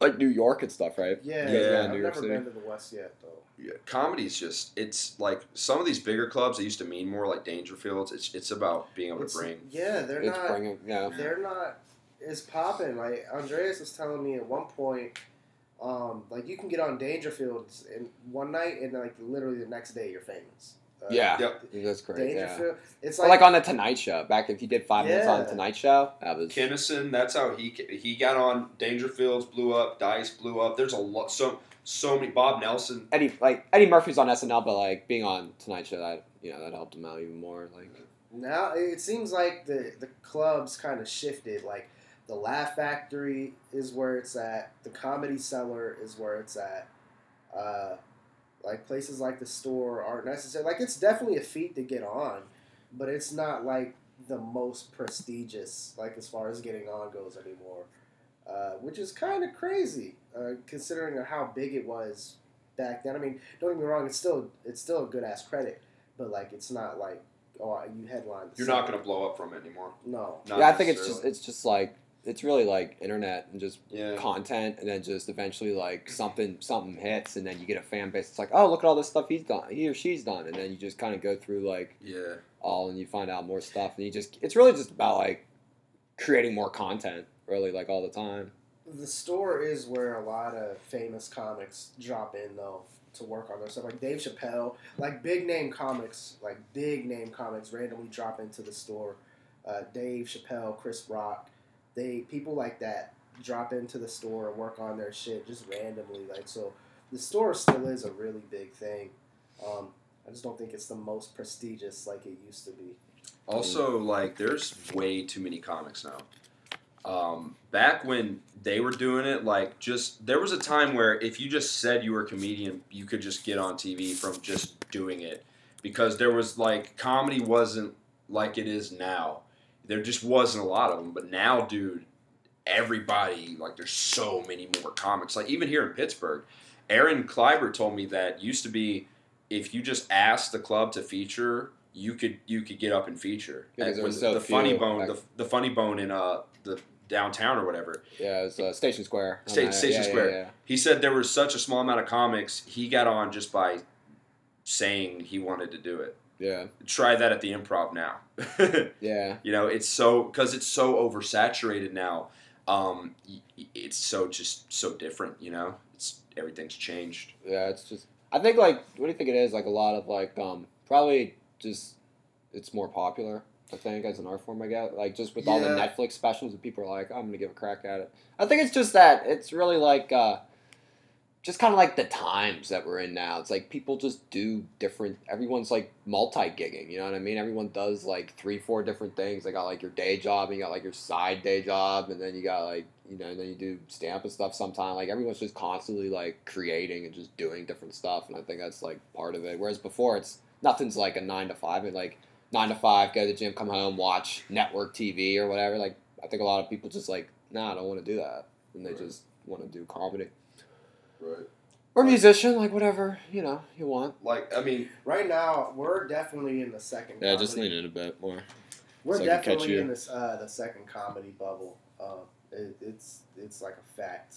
like New York and stuff, right? Yeah, You guys Yeah. I've New York never City. been to the West yet, though. Yeah, comedy's just it's like some of these bigger clubs that used to mean more like Dangerfields. It's it's about being able It's- to bring. Yeah, they're It's not. bringing, yeah. They're not. It's popping. Like Andreas was telling me at one point, um, like you can get on Dangerfields in one night and like literally the next day you're famous. Uh, Yeah, Yep. that's great. Yeah. It's like, like on the Tonight Show. Back if you did five minutes on the Tonight Show, that was Kinnison, that's how he he got on. Dangerfields blew up. Dice blew up. There's a lot. So so many. Bob Nelson. Eddie. Like Eddie Murphy's on SNL, but like being on Tonight Show, that you know that helped him out even more. Like now it seems like the the clubs kind of shifted. Like the Laugh Factory is where it's at. The Comedy Cellar is where it's at. Uh, like places like the store aren't necessary. Like it's definitely a feat to get on, but it's not like the most prestigious. Like as far as getting on goes anymore, uh, which is kind of crazy uh, considering how big it was back then. I mean, don't get me wrong, it's still it's still a good ass credit, but like it's not like oh you headline. the You're not going to blow up from it anymore. No. Not yeah, I think it's just it's just like it's really like internet and just yeah. content, and then just eventually like something something hits, and then you get a fan base. It's like oh look at all this stuff he's done, he or she's done, and then you just kind of go through like Yeah. all, and you find out more stuff, and you just it's really just about like creating more content, really like all the time. The store is where a lot of famous comics drop in though to work on their stuff. Like Dave Chappelle, like big name comics, like big name comics randomly drop into the store. Uh, Dave Chappelle, Chris Rock, they people like that drop into the store and work on their shit just randomly. Like so, the store still is a really big thing. Um, I just don't think it's the most prestigious like it used to be. Also, like, there's way too many comics now. Um, back when they were doing it, like, just there was a time where if you just said you were a comedian, you could just get on TV from just doing it because there was like comedy wasn't like it is now. There just wasn't a lot of them, but now, dude, everybody like there's so many more comics. Like even here in Pittsburgh, Aaron Kleiber told me that used to be if you just asked the club to feature, you could you could get up and feature. Because was the, so the funny bone, the, the funny bone in uh the downtown or whatever. Yeah, it's uh, Station Square. Sta- Uh, Station yeah, yeah, Square. yeah. He said there was such a small amount of comics, he got on just by saying he wanted to do it. Yeah, Try that at the improv now. yeah. You know, it's so because it's so oversaturated now. Um, it's so just so different. You know, it's everything's changed. Yeah, it's just. I think like, what do you think it is? Like a lot of like, um, probably just, it's more popular. I think as an art form, I guess. Like just with all the Netflix specials, and people are like, "Oh, I'm gonna give a crack at it. I think it's just that it's really like, uh, just kind of like the times that we're in now. It's like people just do different. Everyone's like multi gigging. You know what I mean? Everyone does like three, four different things. They got like your day job, and you got like your side day job, and then you got like you know, and then you do stamp and stuff. Sometime like everyone's just constantly like creating and just doing different stuff, and I think that's like part of it. Whereas before, it's nothing's like a nine to five. It like nine to five, go to the gym, come home, watch network TV or whatever. Like I think a lot of people just like, nah, I don't want to do that, and they Right. just want to do comedy Right. or musician, like whatever you know you want. Like I mean, Right now, we're definitely in the second. Yeah, comedy. in a bit more. We're so I catch definitely you. in this uh, the second comedy bubble. Um, it, it's it's like a fact.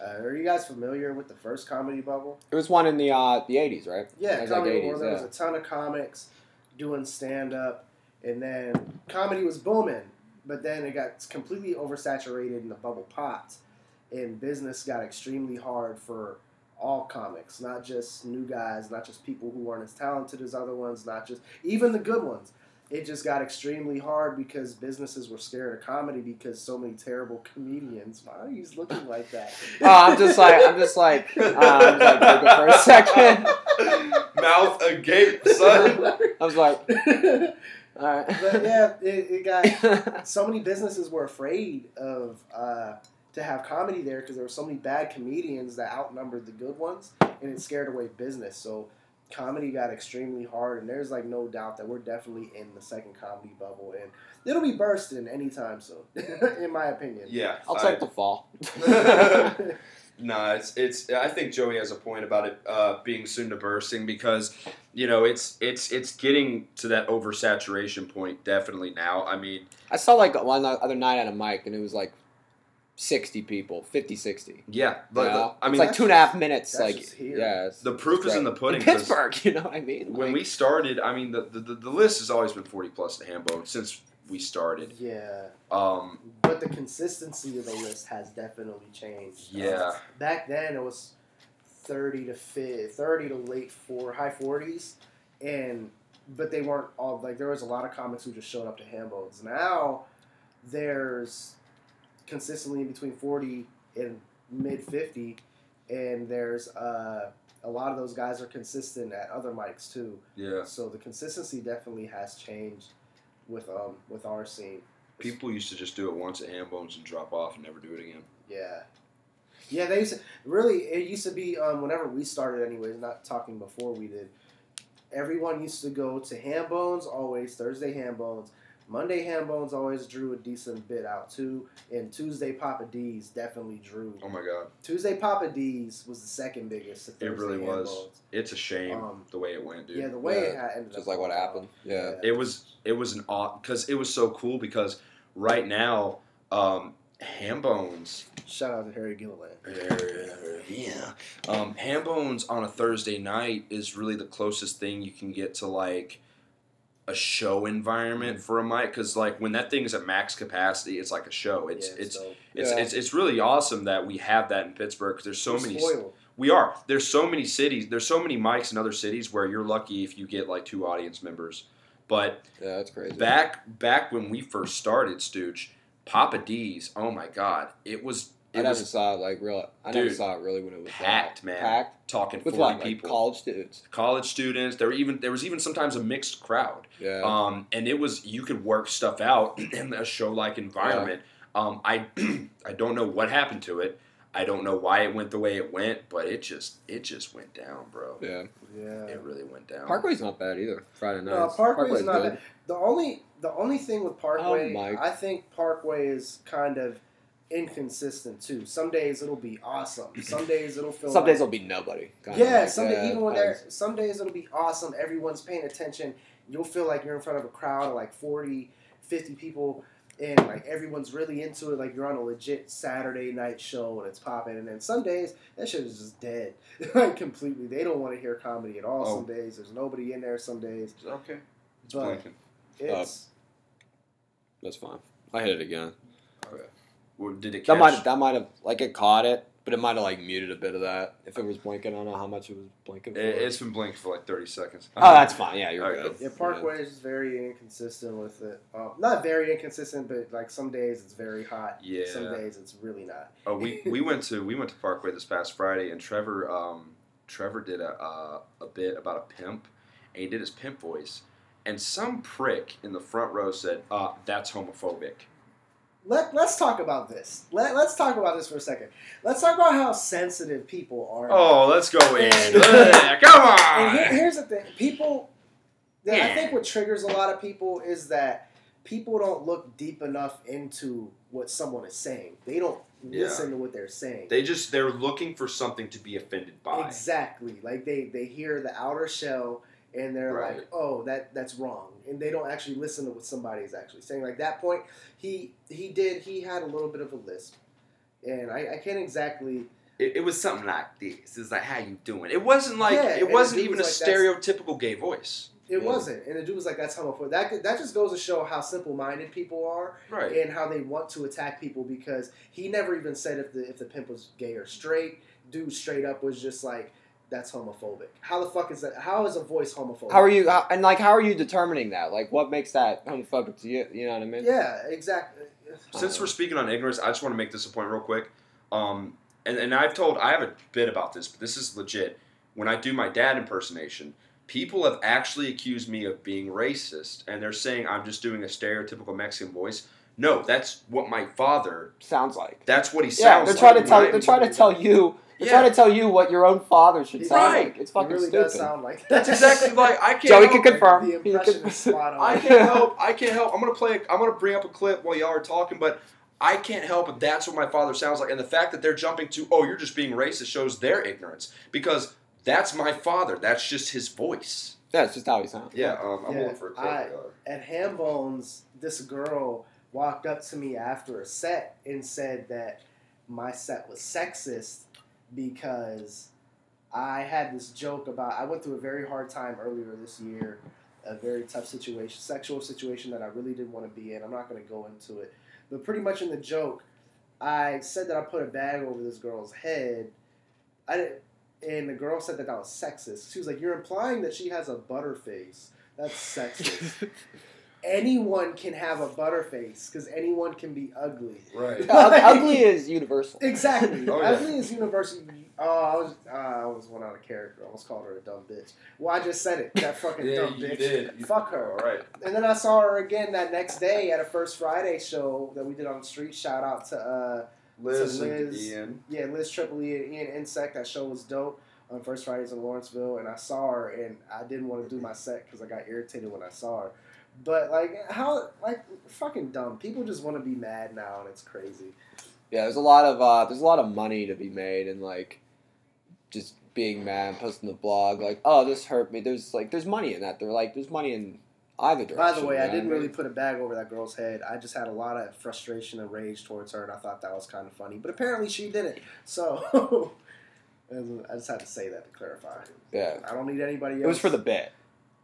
Uh, are you guys familiar with the first comedy bubble? It was one in the uh, the eighties, right? Yeah, It was like comedy 80s, where there yeah. was a ton of comics doing stand up, and then comedy was booming, but then it got completely oversaturated and the bubble popped, and business got extremely hard for all comics, not just new guys, not just people who weren't as talented as other ones, not just even the good ones. It just got extremely hard because businesses were scared of comedy because so many terrible comedians. Why are you looking like that? Oh, I'm just like I'm just like uh, I'm just like looking for a second. mouth agape, son. I was like, all right. but yeah, it, it got so many businesses were afraid of uh, to have comedy there because there were so many bad comedians that outnumbered the good ones, and it scared away business. So comedy got extremely hard, and there's like no doubt that we're definitely in the second comedy bubble, and it'll be bursting anytime soon, in my opinion. Yeah, I'll I- take the fall. No, it's it's. I think Joey has a point about it uh, being soon to bursting because you know it's it's it's getting to that oversaturation point definitely now. I mean, I saw like one other night at a mic, and it was like sixty people, 50, 60. yeah, You but know? I mean, it's like two and a half minutes. Like, just here. yeah, it's, the proof is in the in Pittsburgh. You know what I mean? When Like, we started, I mean, the, the, the, the list has always been forty plus to Hambone since we started. Yeah, Um, but the consistency of the list has definitely changed. Uh, yeah, back then it was 30 to fi 30 to late four high 40s and but they weren't all like there was a lot of comics who just showed up to hambones now there's consistently in between 40 and mid 50 and there's uh, a lot of those guys are consistent at other mics too yeah. so the consistency definitely has changed with um with our scene People used to just do it once at Hambones and drop off and never do it again. Yeah. Yeah, they used to, really it used to be um, whenever we started anyways, not talking before we did. Everyone used to go to Ham Bones always, Thursday Ham Bones. Monday Ham Bones always drew a decent bit out too. And Tuesday Papa D's definitely drew. Oh my god, Tuesday Papa D's was the second biggest. to It really was. Bones. it's a shame Um, the way it went, dude. Yeah, the way it Yeah, ha- ended just up like what happened. out. Yeah. it was it was an odd because it was so cool because right now um ham bones Shout out to Harry Gilliland. yeah um ham bones on a thursday night is really the closest thing you can get to like a show environment mm. for a mic because like when that thing is at max capacity it's like a show it's Yeah, it's so it's, Yeah. it's it's really awesome that we have that in pittsburgh because there's so we're many spoiled. we are. There's so many cities. There's so many mics in other cities where you're lucky if you get like two audience members. But yeah, that's crazy. back back when we first started, Stooch, Papa D's. Oh my God, it was I it never was saw it like real. I never saw it really when it was packed, that. man. Packed talking with forty? Like people, college students. college students. There were even there was even sometimes a mixed crowd. Yeah. Um, and it was you could work stuff out in a show like environment. Um, I I don't know what happened to it. I don't know why it went the way it went, but it just it just went down, bro. yeah. Yeah. It really went down. Parkway's not bad either. Friday night. No, Parkway's not good. bad. The only the only thing with Parkway, Oh, I think Parkway is kind of inconsistent too. Some days it'll be awesome. Some days it'll feel Some like, days will be nobody. yeah. like, Some day, uh, even when they're some days it'll be awesome. Everyone's paying attention. You'll feel like you're in front of a crowd of like 40, 50 people. And like everyone's really into it, like you're on a legit Saturday night show and it's popping. And then some days that shit is just dead, like completely. They don't want to hear comedy at all. Oh. Some days there's nobody in there. Some days Okay. It's But- blinking. it's uh, That's fine. I hit it again. Well, did it That catch? might that might have like it caught it, but it might have like muted a bit of that if it was blinking. I don't know how much it was blinking. For. It, it's been blinking for like 30 seconds. oh, that's fine. Yeah, you're All right, good. Yeah, Parkway is very inconsistent with it. Uh, not very inconsistent, but like some days it's very hot. Yeah. Some days it's really not. Oh, we, we went to we went to Parkway this past Friday, and Trevor um, Trevor did a uh, a bit about a pimp, and he did his pimp voice, and some prick in the front row said, uh, "That's homophobic." Let Let's talk about this. Let Let's talk about this for a second. Let's talk about how sensitive people are. Oh, let's go in. And- Ugh, Come And here, on. here's the thing: people. I Yeah. think what triggers a lot of people is that people don't look deep enough into what someone is saying. They don't Yeah. listen to what they're saying. They just they're looking for something to be offended by. Exactly. Like they they hear the outer shell and they're Right. like, "Oh, that that's wrong," and they don't actually listen to what somebody is actually saying. Like that point, he he did he had a little bit of a lisp, and I, I can't exactly. It, it was something like this. It's like, how you doing? It wasn't like Yeah, it wasn't even a like, stereotypical gay voice. It Yeah. wasn't, and the dude was like, "That's homophobic." That that just goes to show how simple-minded people are, Right. and how they want to attack people. Because he never even said if the if the pimp was gay or straight. Dude, straight up was just like, "That's homophobic." How the fuck is that? How is a voice homophobic? How are you? How, and like, how are you determining that? Like, what makes that homophobic to you? You know what I mean? Yeah, exactly. Since we're speaking on ignorance, I just want to make this a point real quick. Um, and, and I've told, I have a bit about this, but this is legit. When I do my dad impersonation, people have actually accused me of being racist, and they're saying I'm just doing a stereotypical Mexican voice. No, that's what my father. Sounds like. That's what he sounds. Yeah, sounds they're like. trying to tell. right? They're trying to tell you. They're Yeah. trying to tell you what your own father should sound like. It's It fucking really stupid. does sound like that. That's exactly like I can't. Joey help can confirm. The He impression can- is spot on. I can't help. I can't help. I'm gonna play. I'm gonna bring up a clip while y'all are talking, but I can't help it. That's what my father sounds like, and the fact that they're jumping to, oh, you're just being racist, shows their ignorance because that's my father. That's just his voice. That's just how he sounds. Yeah, um, I'm Yeah, looking for a clip. I- uh, At Hambones, this girl walked up to me after a set and said that my set was sexist because I had this joke about I went through a very hard time earlier this year, a very tough situation, sexual situation that I really didn't want to be in. I'm not going to go into it, but pretty much in the joke, I said that I put a bag over this girl's head. I didn't, and the girl said that that was sexist. She was like, "You're implying that she has a butter face. That's sexist." anyone can have a butter face because anyone can be ugly. right. Ug- ugly is universal. Exactly. Oh, yeah. Ugly is universal. Oh, I was uh, I was one out of character. I almost called her a dumb bitch. Well, I just said it. That fucking dumb bitch. Fuck her. All right. And then I saw her again that next day at a First Friday show that we did on the street. Shout out to uh, Liz, So and Liz- Ian. yeah Liz Triple E and Ian Insect. That show was dope on First Fridays in Lawrenceville, and I saw her, and I didn't want to do my set because I got irritated when I saw her. But like how like fucking dumb. People just want to be mad now, and it's crazy. Yeah, there's a lot of uh, there's a lot of money to be made and like just being mad, posting the blog like, oh, this hurt me. There's like there's money in that. They're like there's money in either direction. By the way, you I didn't really put a bag over that girl's head. I just had a lot of frustration and rage towards her, and I thought that was kind of funny. But apparently, she didn't. So I just had to say that to clarify. Yeah, I don't need anybody else. it was for the bit.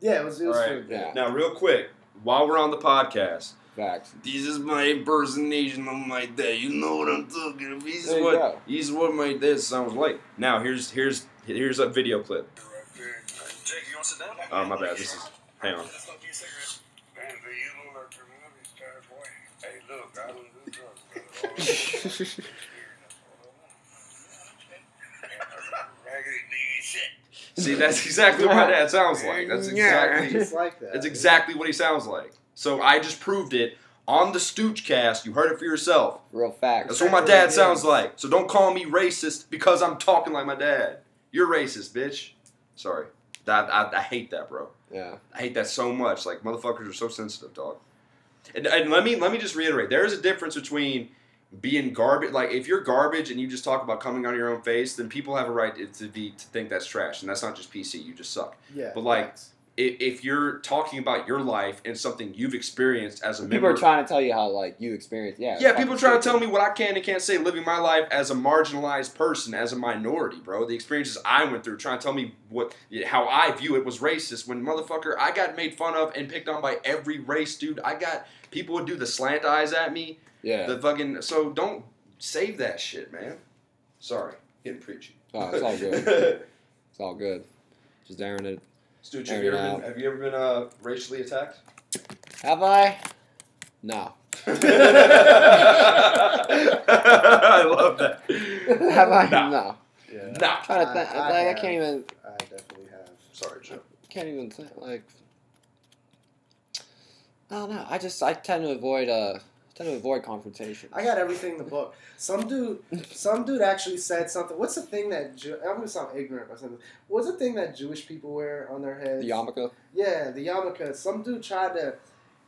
yeah. It was. It was Alright. for Yeah. Now, real quick, while we're on the podcast, Facts. this is my impersonation of my dad. You know what I'm talking about. This is what go. this is what my dad sounds like. Now, here's here's here's a video clip. Jake, you want to sit down? Oh, my bad. This is hang on. Man, but you look like a movie star, boy. Hey, look, I don't do drugs, brother. Raggedy DV shit. See, that's exactly what that sounds like. That's exactly just like that. that's exactly what he sounds like. So I just proved it on the Stooch cast. You heard it for yourself. Real facts. That's what my dad sounds like. So don't call me racist because I'm talking like my dad. You're racist, bitch. Sorry. That I, I hate that, bro. Yeah. I hate that so much. Like motherfuckers are so sensitive, dog. And, and let me let me just reiterate: there is a difference between being garbage. Like if you're garbage and you just talk about coming on your own face, then people have a right to- to be to think that's trash, and that's not just PC. You just suck. Yeah. But, like, facts. If, if you're talking about your life and something you've experienced as a People member, are trying to tell you how like you experience. Yeah. yeah, people fucking trying to tell me what I can and can't say, living my life as a marginalized person, as a minority, bro. The experiences I went through, trying to tell me what how I view it was racist. When motherfucker, I got made fun of and picked on by every race, dude. I got people would do the slant eyes at me. Yeah. The fucking so don't save that shit, man. Sorry, getting preachy. Oh, it's all good. It's all good. Just airing it. Stooch, have Air you ever out. been, have you ever been uh, racially attacked? Have I? No. I love that. Have I? No. No. Yeah. No. trying to think. I- I like, I can't even. I definitely have. Sorry, Joe. Can't even think. Like. I don't know. I just I tend to avoid uh tend to avoid confrontation. I got everything in the book. Some dude, some dude actually said something. What's the thing that Jew- I'm gonna sound ignorant by saying this. What's the thing that Jewish people wear on their heads? the yarmulke. Yeah, the yarmulke. Some dude tried to.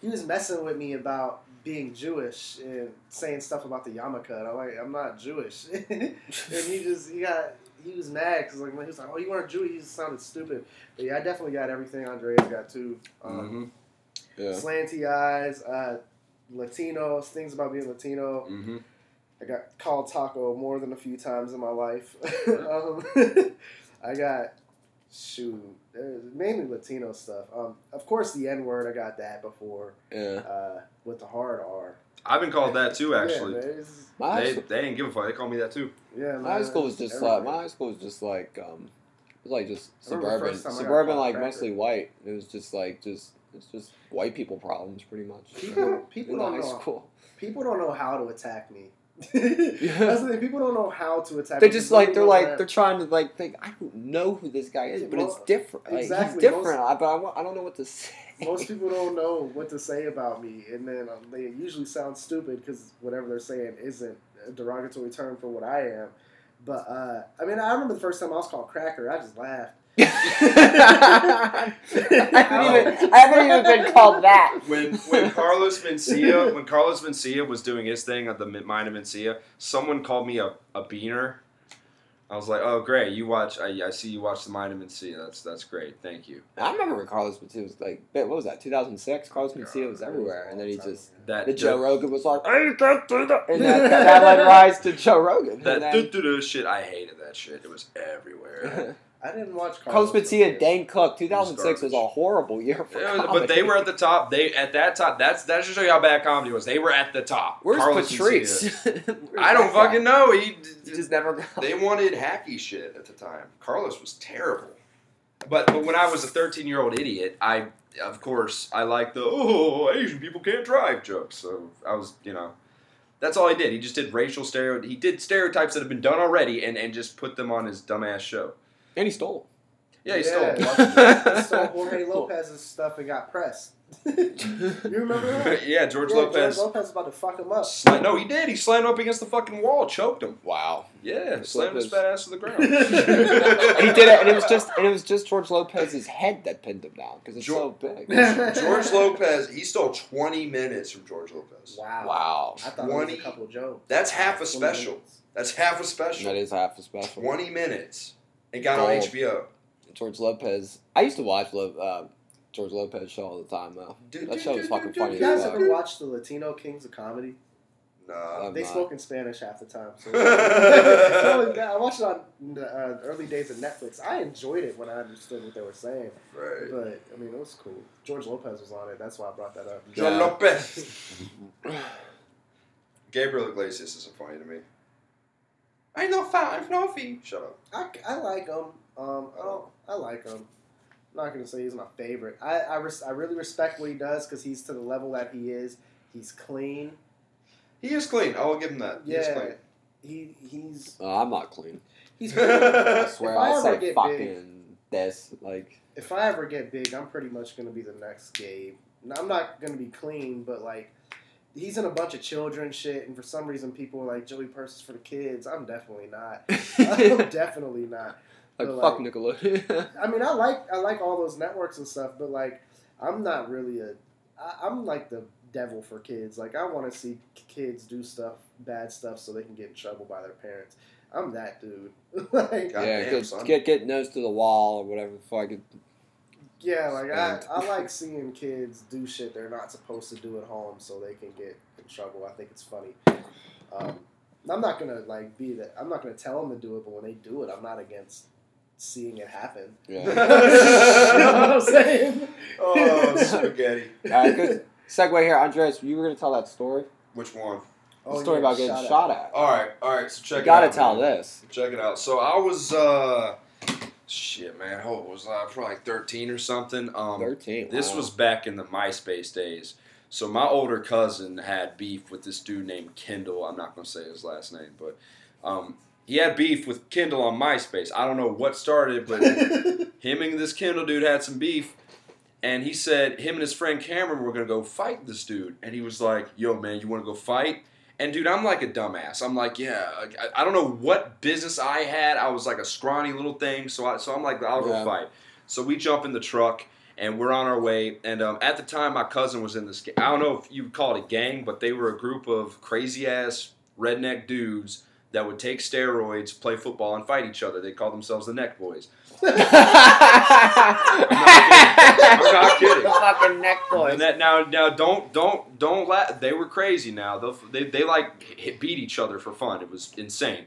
He was messing with me about being Jewish and saying stuff about the yarmulke. And I'm like, I'm not Jewish. and he just he got he was mad because like he was like, oh, you weren't Jewish. He just sounded stupid. But yeah, I definitely got everything Andreas got too. Um, Mm-hmm. Yeah. Slanty eyes, uh, Latinos, things about being Latino. Mm-hmm. I got called taco more than a few times in my life. um, I got shoot, mainly Latino stuff. Um, of course, the N word. I got that before Yeah. uh, with the hard R. I've been called that too, actually. Yeah, there's- My they, school, they didn't give a fuck. They call me that too. yeah, my high school was it's just like my high school was just like um it was like just I remember the suburban first time I got suburban like cracker. mostly white. It was just like just it's just white people problems pretty much. People, people don't know. school. People don't know how to attack me. That's the thing. People don't know how to attack. They're me. just like they're like that. they're trying to like think I don't know who this guy is, but it's different. Like, exactly, He's different, I, but I, I don't know what to say. Most people don't know what to say about me, and then um, they usually sound stupid because whatever they're saying isn't a derogatory term for what I am. But uh, I mean, I remember the first time I was called cracker. I just laughed. I, haven't even, I haven't even been called that. When when Carlos Mencia when Carlos Mencia was doing his thing at the Mind of Mencia, someone called me a, a beaner. I was like, oh great, you watch. I, I see you watch the Mind of Mencia. That's that's great. Thank you. I remember when Carlos Mencia was like, what was that? 2006. Carlos Mencia was everywhere, and then he just That the Joe that, Rogan was like, "I can't do that," and that, that, that like rise to Joe Rogan. that and doo doo doo shit. I hated that shit. It was everywhere. I didn't watch Carlos Mencia, Mencia. Dane Cook, 2006 was a horrible year for was- but they were at the top. They at that top. That's that should show you how bad comedy was. They were at the top. Where's Carlos Patrice? Where's I don't that guy? fucking know. He, He just never got. they wanted hacky shit at the time. Carlos was terrible. But but when I was a 13 year old idiot, I of course I liked the oh Asian people can't drive jokes. So I was you know. That's all he did. He just did racial stereo. He did stereotypes that have been done already, and, and just put them on his dumbass show. And he stole. Yeah, he Yeah. stole. He stole Jorge Lopez's stuff and got pressed. you remember that? yeah, George yeah, Lopez. George Lopez about to fuck him up. Sla- no, he did. He slammed up against the fucking wall, choked him. Wow. Yeah, George slammed his fat ass to the ground. And he did it, and it was just, and it was just George Lopez's head that pinned him down because it's so big. George Lopez, he stole 20 minutes from George Lopez. Wow. Wow. I thought it was 20 a couple of jokes. That's half a special. minutes. That's half a special. That is half a special. 20 minutes. It got on HBO. George Lopez. I used to watch Lo- uh, George Lopez show all the time though. That show was fucking funny You guys ever watch the Latino Kings of Comedy? Nah. I'm They not. spoke in Spanish half the time. So Totally. I watched it on the uh, early days of Netflix. I enjoyed it when I understood what they were saying. Right. But I mean, it was cool. George Lopez was on it. That's why I brought that up. George Yeah. Lopez. Gabriel Iglesias isn't funny to me. I know fine, fluffy. Shut up. I, I like him. Um, I don't. I like him. I'm not gonna say he's my favorite. I I, res- I really respect what he does because he's to the level that he is. He's clean. He is clean. I will give him that. He is Yeah. clean. He he's Oh, I'm not clean. he's. I if swear, I I'll ever say get fucking big, this. Like, if I ever get big, I'm pretty much gonna be the next Gabe. Now, I'm not gonna be clean, but like. He's in a bunch of children shit, and for some reason, people are like Joey Purse is for the kids. I'm definitely not. I'm definitely not. but, fuck like- Nickelodeon. I mean, I like I like all those networks and stuff, but like, I'm not really a. I, I'm like the devil for kids. Like, I want to see kids do stuff, bad stuff, so they can get in trouble by their parents. I'm that dude. like, yeah, damn, get, get get nose to the wall or whatever the fuck. It, yeah, like I, I like seeing kids do shit they're not supposed to do at home, so they can get in trouble. I think it's funny. Um, I'm not gonna like be that. I'm not gonna tell them to do it, but when they do it, I'm not against seeing it happen. yeah. you know what I'm saying? Oh, spaghetti. All right, good segue here, Andres. You were gonna tell that story. Which one? The Oh, story yeah, about getting shot shot at. at. All right, all right. So check You it gotta out, tell man. this. Check it out. So I was, uh, shit, man. How old was I? Probably like 13 or something. Um, Thirteen. This wow. was back in the MySpace days. So my older cousin had beef with this dude named Kendall. I'm not gonna say his last name, but um, he had beef with Kendall on MySpace. I don't know what started, but him and this Kendall dude had some beef. And he said him and his friend Cameron were gonna go fight this dude. And he was like, "Yo, man, you want to go fight?" And dude, I'm like a dumbass. I'm like, yeah, I, I don't know what business I had. I was like a scrawny little thing, so I, so I'm like, I'll go Yeah. fight. So we jump in the truck and we're on our way. And um, at the time, my cousin was in this. I don't know if you would call it a gang, but they were a group of crazy ass redneck dudes that would take steroids, play football, and fight each other. They called themselves the Neck Boys. I'm not kidding. The fucking neck boys. And that now, now don't don't don't laugh. They were crazy. Now They'll, they they like hit, beat each other for fun. It was insane.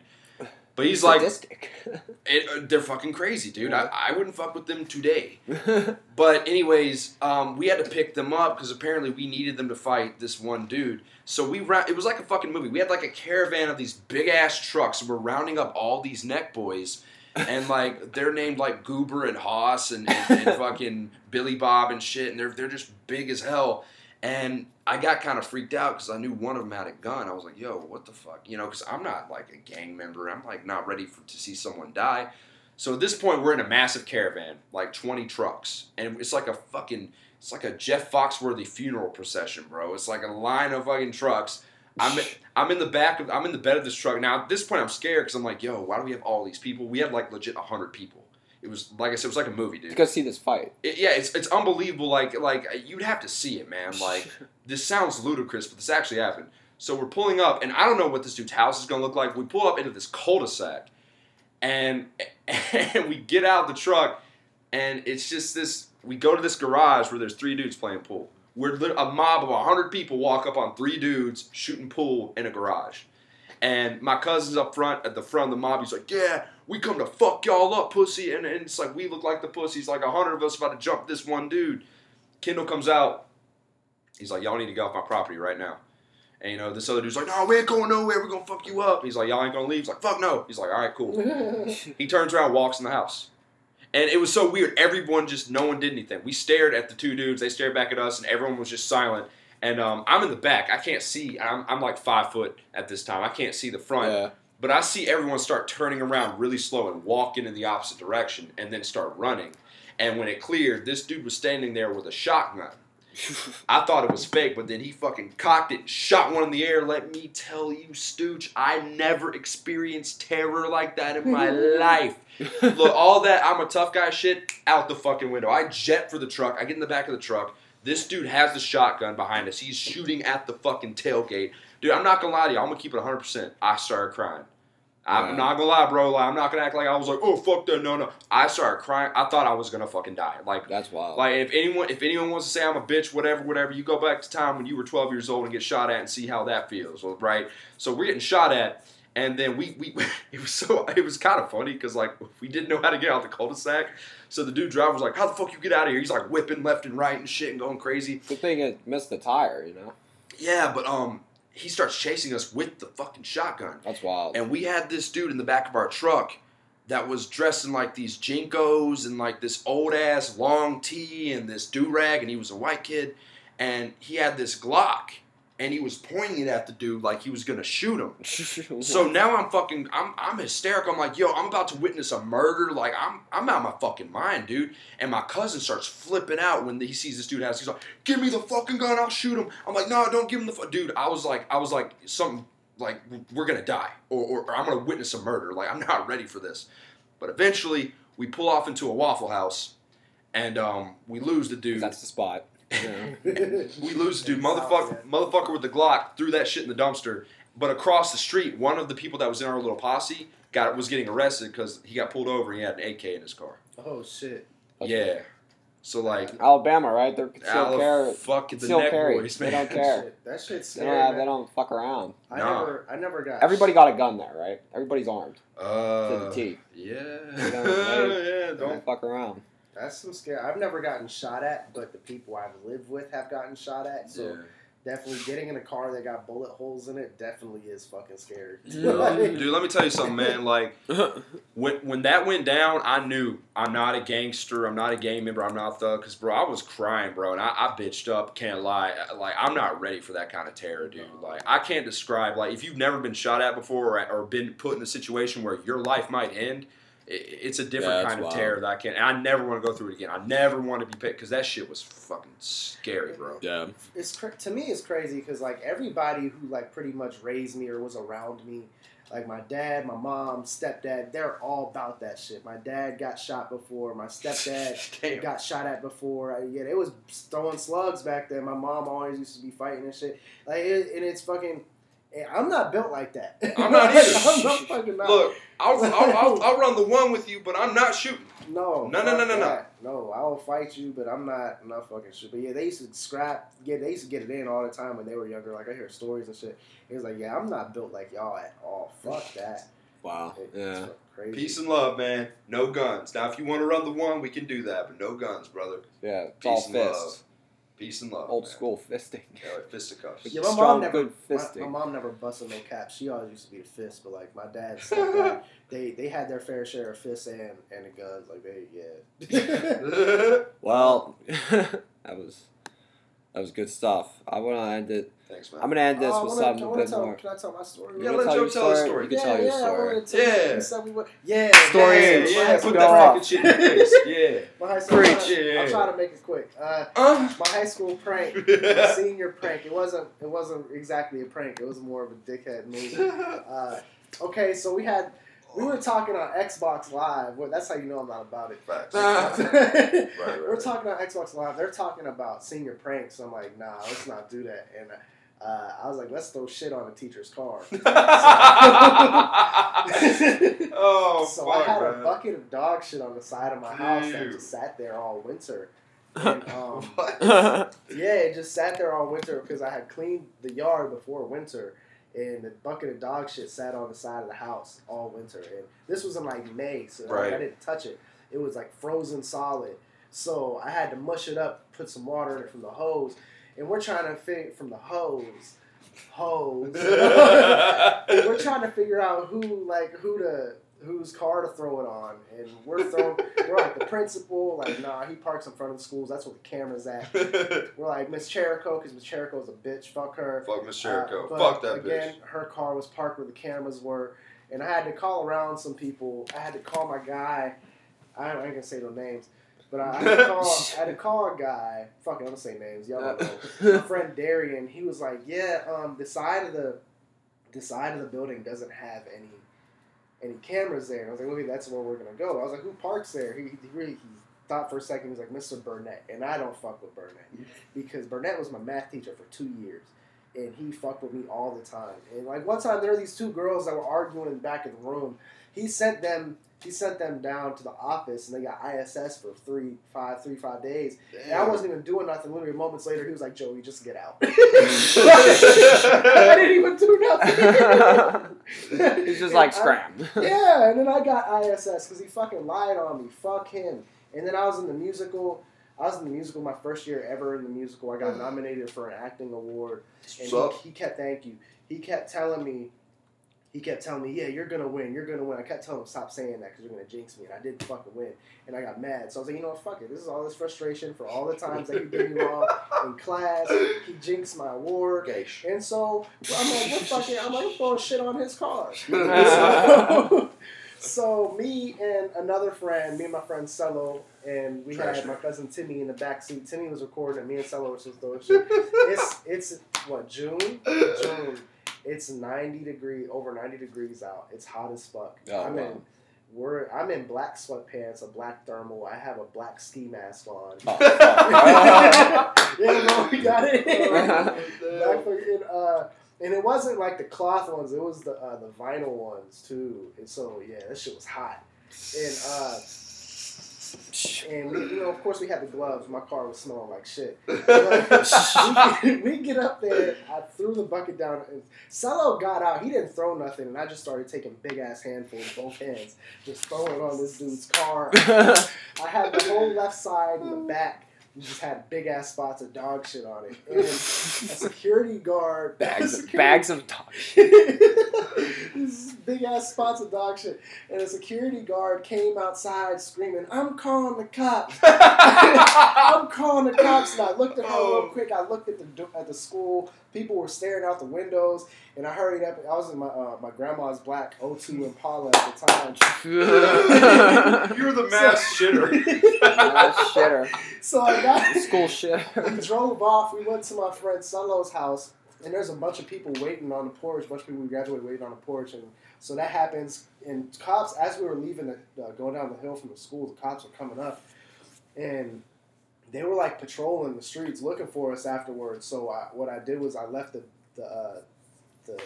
But he's like, it, uh, they're fucking crazy, dude. I, I wouldn't fuck with them today. But anyways, um, we had to pick them up because apparently we needed them to fight this one dude. So we ra- it was like a fucking movie. We had like a caravan of these big ass trucks. And we're rounding up all these neck boys, and like they're named like Goober and Haas and, and, and fucking Billy Bob and shit, and they're they're just big as hell. And I got kind of freaked out because I knew one of them had a gun. I was like, "Yo, what the fuck?" You know, because I'm not like a gang member. I'm like not ready for to see someone die. So at this point, we're in a massive caravan, like 20 trucks, and it's like a fucking, it's like a Jeff Foxworthy funeral procession, bro. It's like a line of fucking trucks. I'm, I'm in the back of, I'm in the bed of this truck now. At this point, I'm scared because I'm like, yo, why do we have all these people? We had like legit 100 people. It was like I said, it was like a movie, dude. You gotta see this fight. It- yeah, it's it's unbelievable. Like like you'd have to see it, man. Like this sounds ludicrous, but this actually happened. So we're pulling up, and I don't know what this dude's house is gonna look like. We pull up into this cul-de-sac, and and we get out of the truck, and it's just this. We go to this garage where there's three dudes playing pool. We're a mob of hundred people walk up on three dudes shooting pool in a garage, and my cousin's up front at the front of the mob. He's like, "Yeah, we come to fuck y'all up, pussy," and, and it's like we look like the pussies. Like a hundred of us about to jump this one dude. Kendall comes out. He's like, "Y'all need to get off my property right now." And you know, this other dude's like, "No, we ain't going nowhere. We're gonna fuck you up." He's like, "Y'all ain't gonna leave." He's like, "Fuck no." He's like, "All right, cool." He turns around, walks in the house. And it was so weird. Everyone just, no one did anything. We stared at the two dudes. They stared back at us, and everyone was just silent. And um, I'm in the back. I can't see. I'm, I'm like five foot at this time. I can't see the front. Yeah. But I see everyone start turning around really slow and walking in the opposite direction and then start running. And when it cleared, this dude was standing there with a shotgun. I thought it was fake, but then he fucking cocked it, shot one in the air. Let me tell you, Stooch, I never experienced terror like that in my life. Look, all that I'm a tough guy shit out the fucking window. I jet for the truck. I get in the back of the truck. This dude has the shotgun behind us. He's shooting at the fucking tailgate. Dude, I'm not gonna lie to you. I'm gonna keep it 100%. I started crying. I'm Yeah. not gonna lie, bro. Like, I'm not gonna act like I was like, oh fuck that, no, no. I started crying. I thought I was gonna fucking die. Like, That's wild. like if anyone if anyone wants to say I'm a bitch, whatever, whatever, you go back to time when you were 12 years old and get shot at and see how that feels, right? So we're getting shot at, and then we we it was so it was kind of funny because like we didn't know how to get out the cul-de-sac. So the dude driver was like, "How the fuck you get out of here?" He's like whipping left and right and shit and going crazy. Good thing it missed the tire, you know? Yeah, but um, he starts chasing us with the fucking shotgun. That's wild. And we had this dude in the back of our truck that was dressed in like these JNCOs and like this old ass long tee and this do rag, and he was a white kid, and he had this Glock, and he was pointing it at the dude like he was gonna shoot him. So now I'm fucking, I'm, I'm hysterical. I'm like, yo, I'm about to witness a murder. Like I'm, I'm out of my fucking mind, dude. And my cousin starts flipping out when he sees this dude has. He's like, give me the fucking gun, I'll shoot him. I'm like, no, don't give him the fu-. dude. I was like, I was like, something like we're gonna die, or, or, or I'm gonna witness a murder. Like I'm not ready for this. But eventually, we pull off into a Waffle House, and um, we lose the dude. That's the spot. Yeah. We lose the dude. Motherfucker, motherfucker with the Glock threw that shit in the dumpster. But across the street, one of the people that was in our little posse got was getting arrested because he got pulled over. and He had an AK in his car. Oh shit. That's yeah. So like, Alabama, right? They're Al- concealed carry. fuck the concealed neck carry. boys, They don't care. Shit, That shit's They scary. don't, man. they don't fuck around. I Nah. never, I never got. Everybody got a gun there, right? Everybody's armed to Uh, the teeth. yeah. They don't- they- yeah. Don't Don't. fuck around. That's some scary. I've never gotten shot at, but the people I've lived with have gotten shot at. So Yeah. Definitely getting in a car that got bullet holes in it definitely is fucking scary. Dude, let me tell you something, man. Like when when that went down, I knew I'm not a gangster. I'm not a gang member. I'm not a thug. Cause bro, I was crying, bro, and I, I bitched up. Can't lie. Uh, like I'm not ready for that kind of terror, dude. Like I can't describe. Like if you've never been shot at before or, or been put in a situation where your life might end. I- It's a different it's kind of wild. terror that I can't. And I never want to go through it again. I never want to be picked because that shit was fucking scary, bro. Yeah. it's to me it's crazy because like everybody who like pretty much raised me or was around me like my dad my mom stepdad they're all about that shit my dad got shot before my stepdad got shot at before I, yeah it was throwing slugs back then my mom always used to be fighting and shit like it, and it's fucking and Eh, i'm not built like that I'm not either. i'm not fucking not Look, I'll, I'll, I'll, I'll run the one with you, but I'm not shooting. No, No, no, no, no, no. no. I will fight you, but I'm not. I'm not fucking shit. But yeah, they used to scrap. Yeah, they used to get it in all the time when they were younger. Like I hear stories and shit. It was like, yeah, I'm not built like y'all at all. Fuck that. Wow. It- Yeah. crazy. Peace and love, man. No guns. Now, if you want to run the one, we can do that, but no guns, brother. Yeah. It's Peace all and love. Fists. Peace and love. Old man. school fisting. Yeah, like fisticuffs. Yeah, my mom never. good My, fisting. my mom never busted no caps. She always used to be a fist, but like my dad, stepdad, they they had their fair share of fists and and the guns. Like they, yeah. Well, that was that was good stuff. I want to end it. Thanks, man. I'm gonna end this I with wanna- something I a wanna bit tell, more. Can I tell my story? You Yeah, wanna let tell Joe your tell his story? story. You can yeah, tell your yeah, I story. wanted Yeah. you- you said we were- yeah, Story yeah, is- my yeah, put that off. fucking shit in your face. Yeah. My high school Preach. prank- Yeah. I'll try to make it quick. Uh, Uh, my high school prank, senior prank. It wasn't. It wasn't exactly a prank. It was more of a dickhead move. Uh, okay, so we had. We were talking on Xbox Live. Well, that's how you know I'm not about it. Facts. we're talking on Xbox Live. They're talking about senior pranks. I'm like, nah, let's not do that. And uh, I was like, let's throw shit on a teacher's car. oh, so fuck, I had man. a bucket of dog shit on the side of my house that just sat there all winter. And, um, What? yeah, it just sat there all winter because I had cleaned the yard before winter, and the bucket of dog shit sat on the side of the house all winter. And this was in like May, so like, I didn't touch it. It was like frozen solid. So I had to mush it up, put some water in it from the hose, and we're trying to figure from the hose, hose. And we're trying to figure out who like who to whose car to throw it on, and we're throwing we're like the principal like nah he parks in front of the schools that's where the camera's at. We're like Miss Cherico because Miss Cherico's a bitch fuck her. Fuck Miss Uh, Fuck that again, bitch. her car was parked where the cameras were, and I had to call around some people. I had to call my guy. I, I ain't gonna say no names, but I, I, had, call, I had to call a guy. Fuck it, I'm gonna say names. Y'all don't know my friend Darian, he was like, "Yeah, um, the side of the the side of the building doesn't have any any cameras there." And I was like, "Okay, that's where we're gonna go." I was like, "Who parks there?" He, he really he thought for a second. He's like, "Mr. Burnett," and I don't fuck with Burnett because Burnett was my math teacher for two years. And he fucked with me all the time. And like one time, there were these two girls that were arguing in the back of the room. He sent them. He sent them down to the office, and they got ISS for three, five, three, five days. And I wasn't even doing nothing. Literally, moments later, he was like, "Joey, just get out." I didn't even do nothing. He's just like And I- scram. yeah, and then I got ISS because he fucking lied on me. Fuck him. And then I was in the musical. I was in the musical my first year ever in the musical. I got nominated for an acting award, and he, he kept thank you. He kept telling me, he kept telling me, yeah, you're gonna win, you're gonna win. I kept telling him stop saying that because you're gonna jinx me, and I didn't fucking win, and I got mad. So I was like, you know what, fuck it. This is all this frustration for all the times that he did me wrong in class. He jinxed my award. And so I'm like, what fucking? I'm like, I'm throwing shit on his car. so, so me and another friend, me and my friend Cello, and we had Treasure. my cousin Timmy in the back seat. Timmy was recording, and me and Cello were just throwing shit. It's it's what June? June. It's 90 degree over 90 degrees out. It's hot as fuck. Oh, I'm wow. in we're I'm in black sweatpants, a black thermal. I have a black ski mask on. Oh, yeah, bro, we got it. Black fucking, uh, and it wasn't like the cloth ones; it was the uh, the vinyl ones too. And so yeah, that shit was hot. And uh, and we, you know, of course, we had the gloves. My car was smelling like shit. But we, we get up there. I threw the bucket down. And Cello got out. He didn't throw nothing, and I just started taking big ass handfuls, both hands, just throwing on this dude's car. I had the whole left side and the back Just had big ass spots of dog shit on it. And a security guard Bags, security- bags of dog. Shit. Big ass spots of dog shit. And a security guard came outside screaming, I'm calling the cops. I'm calling the cops. And I looked at her Oh. real quick. I looked at the at the school. People were staring out the windows. And I hurried up. I was in my uh, my grandma's black O2 Impala at the time. You're the mass shitter. Ah, shitter. So I got School shit. we drove off. We went to my friend Solo's house, and there's a bunch of people waiting on the porch. A bunch of people we graduated waiting on the porch, and so that happens. And cops, as we were leaving, the, uh, going down the hill from the school, the cops were coming up, and they were like patrolling the streets looking for us afterwards. So I, what I did was I left the the uh, the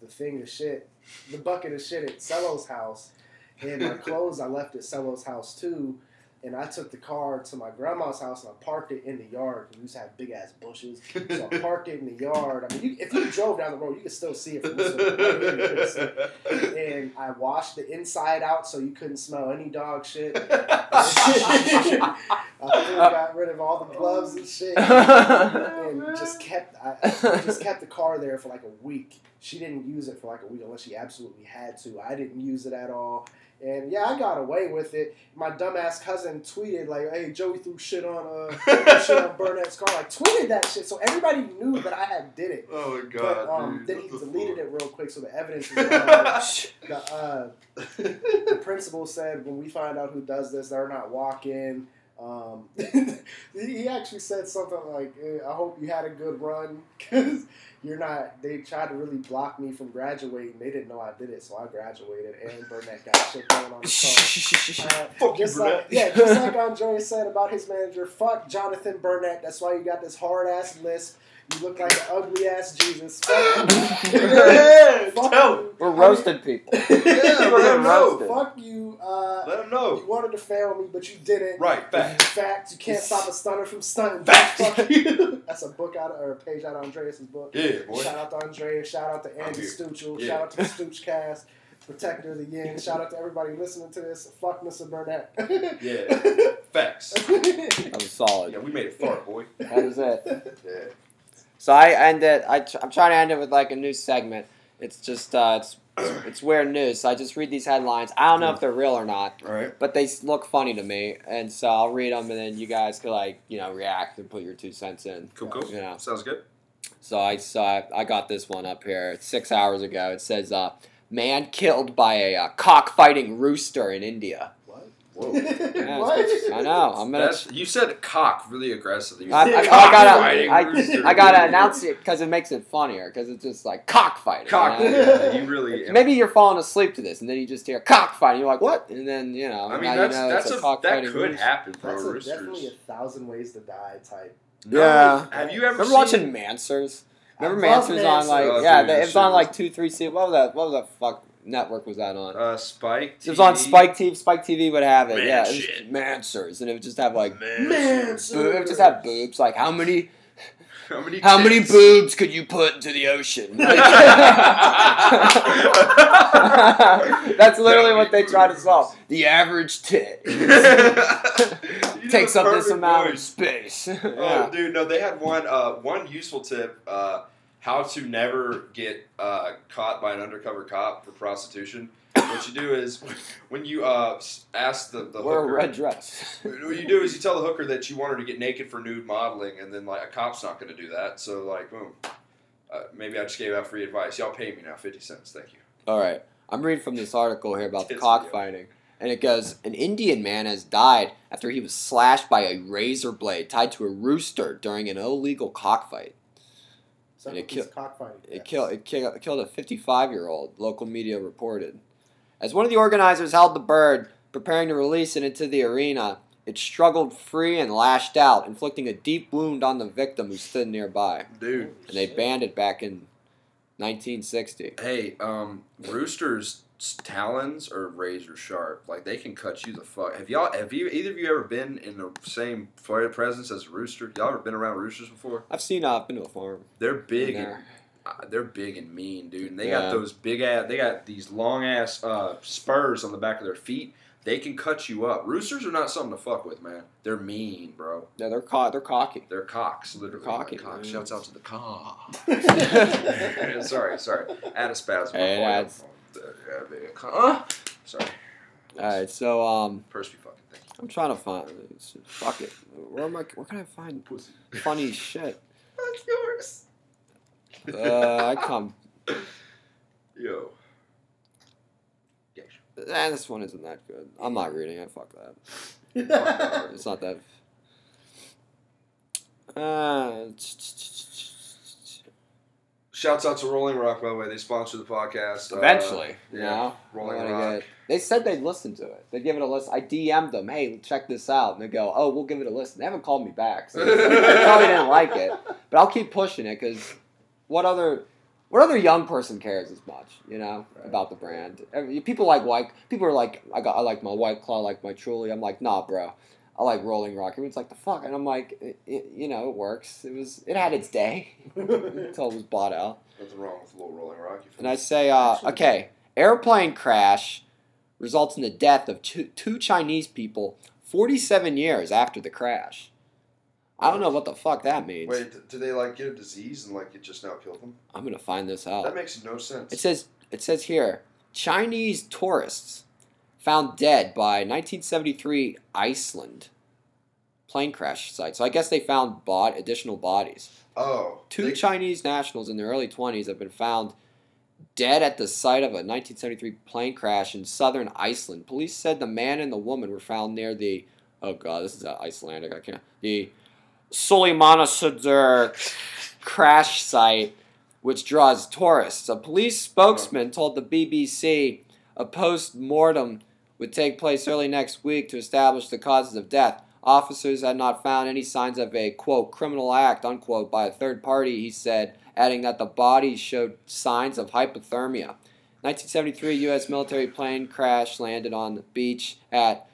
the thing of shit, the bucket of shit at Solo's house, and my clothes I left at Solo's house too. And I took the car to my grandma's house and I parked it in the yard. We used to have big ass bushes, so I parked it in the yard. I mean, you, if you drove down the road, you could still see it from this. Right here, you couldn't see it. And I washed the inside out so you couldn't smell any dog shit. I got rid of all the gloves and shit, and just kept I, I just kept the car there for like a week. She didn't use it for like a week unless she absolutely had to. I didn't use it at all. And yeah, I got away with it. My dumbass cousin tweeted like, "Hey, Joey threw shit on uh shit on Burnett's car." Like tweeted that shit, so everybody knew that I had did it. Oh my But god, um, dude. then he deleted it real quick, so the evidence is gone. the, uh, the principal said when we find out who does this, they're not walking. Um, he actually said something like, "I hope you had a good run because you're not." They tried to really block me from graduating. They didn't know I did it, so I graduated. And Burnett got shit going on car. Uh, Fuck you, just like, Burnett. yeah, just like Andre said about his manager. Fuck Jonathan Burnett. That's why you got this hard ass list. You look like an ugly ass Jesus. Fuck you. Yeah, Fuck tell you. We're roasting people. Yeah, let him know. Fuck you. Uh, Let him know. you wanted to fail me, but you didn't. Right, back. Fact, you can't stop a stunner from stunning. Fact. Fuck you. That's a book out of, or a page out of Andreas' book. Yeah, boy. Shout out to Andreas. Shout out to I'm Andy here. Stuchel. Yeah. Shout out to the Stooch cast. Protector of the Yin. Shout out to everybody listening to this. Fuck Mr. Burnett. Yeah. Facts. That was solid. Yeah, we made it far, boy. How does that? Yeah. So I end it. I tr- I'm trying to end it with like a new segment. It's just uh, it's it's weird news. So I just read these headlines. I don't know if they're real or not, right. but they look funny to me, and so I'll read them, and then you guys could like you know react and put your two cents in. Cool, cool. You know. Sounds good. So I saw I got this one up here. It's six hours ago. It says uh, man killed by a uh, cockfighting rooster in India. what? Whoa. Yeah, what? I know. I'm gonna. That's, you said cock really aggressively. You I, said I, I gotta. I, I gotta announce it because it makes it funnier. Because it's just like cockfighting. Cock. you know? Yeah, you really. Maybe you're falling asleep to this, and then you just hear cockfighting. You're like, what? And then you know, I mean, that's you know that's it's a, a, that cockfighting could rooster. happen for That's a, roosters. definitely a thousand ways to die type. No, Yeah. Have you ever Remember seen? watching Manswers? Remember Manswers on like Manswers. yeah, Oh, dude, they, it was on like was- two, three C. What was that? What was that fuck network was that on? Uh, Spike. it was on Spike TV. Spike TV would have it. Man yeah, it was. Manswers, and it would just have like Man, boo- it would just have boobs. Like how many How many? how many tits? boobs could you put into the ocean? That's literally what they try to solve. The average tit takes up this perfect amount of space. Oh, yeah. dude, no, they had one uh, one useful tip: uh, how to never get uh, caught by an undercover cop for prostitution. What you do is when you uh, ask the, the Wear a hooker, red dress. what you do is you tell the hooker that you want her to get naked for nude modeling, and then like a cop's not going to do that. So like, boom. Uh, maybe I just gave out free advice. Y'all pay me now, fifty cents. Thank you. All right. I'm reading from this article here about the Piss me off. cockfighting. And it goes An Indian man has died after he was slashed by a razor blade tied to a rooster during an illegal cockfight. Some And it killed these cockfighting. It cats. killed, it ki- killed a 55 year old, local media reported. As one of the organizers held the bird, preparing to release it into the arena, it struggled free and lashed out, inflicting a deep wound on the victim who stood nearby. Dude. And they banned it back in 1960. Hey, um, roosters' talons are razor sharp. Like they can cut you the fuck. Have y'all? Have you? Either of you ever been in the same presence as a rooster? Y'all ever been around roosters before? I've seen, uh, I've been to a farm. They're big. And, uh, they're big and mean, dude. And they Yeah. got those big ass. They got these long ass uh, spurs on the back of their feet. they can cut you up. Roosters are not something to fuck with, man. They're mean, bro. Yeah, they're co- they're cocky. They're cocks, literally. cocky, cocks. man. Shouts out to the cock. sorry, sorry. Add a spasm. Hey, it adds. Huh? Sorry. All right, so um, First, be fucking thank you. I'm trying to find. Fuck it. Where am I? Where can I find Pussy. funny shit? That's yours. Uh, I come. Yo. Eh, this one isn't that good. I'm not reading it. Fuck that. It's not that. Uh, Shouts out to Rolling Rock, by the way. They sponsor the podcast. Uh, eventually, you yeah. know. Rolling Rock. they said they'd listen to it. They'd give it a listen. I DM'd them, hey, check this out. And they go, oh, we'll give it a listen. They haven't called me back. So they probably didn't like it. But I'll keep pushing it because what other. What other young person cares as much, you know, Right. about the brand? Every- People like white. People are like, I got, I like my white claw, I like my Truly. I'm like, nah, bro. I like Rolling Rock. Everyone's like, the fuck, and I'm like, it, it, you know, it works. It was, it had its day until it was bought out. Nothing wrong with a little Rolling Rock. And I say, uh, okay, airplane crash results in the death of two, two Chinese people 47 years after the crash. I don't know what the fuck that means. Wait, d- do they like get a disease and like it just now killed them? I'm gonna find this out. That makes no sense. It says it says here Chinese tourists found dead by 1973 Iceland plane crash site. So I guess they found bod additional bodies. oh, Two they- Chinese nationals in their early 20s have been found dead at the site of a 1973 plane crash in southern Iceland. Police said the man and the woman were found near the oh god, this is uh, Icelandic. I can't the Suleimanasöder crash site, which draws tourists. A police spokesman told the BBC a post mortem would take place early next week to establish the causes of death. Officers had not found any signs of a quote criminal act unquote by a third party. He said, adding that the bodies showed signs of hypothermia. 1973 U.S. military plane crash landed on the beach at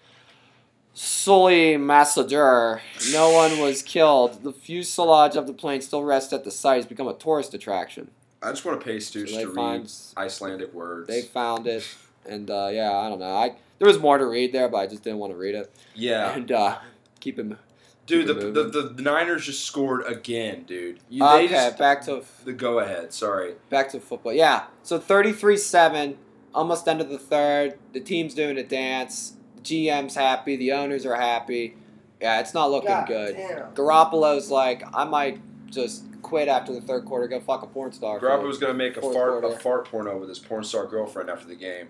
Sully Massadur. No one was killed. The fuselage of the plane still rests at the site. It's become a tourist attraction. I just want to pay Stooge So to read Icelandic words. they found it, and uh, yeah, I don't know. I there was more to read there, but I just didn't want to read it. yeah, And uh, keep him. dude, the, keep it the, moving. the Niners just scored again, dude. You, okay, just, back to the go ahead. Sorry. back to football. Yeah, so 33-7, almost end of the third. The team's doing a dance. The GM's happy. The owners are happy. Yeah, it's not looking God good. damn. Garoppolo's like, I might just quit after the third quarter. Go fuck a porn star. for Garoppolo was gonna make a Fourth fart a quarter. fart porno with his porn star girlfriend after the game.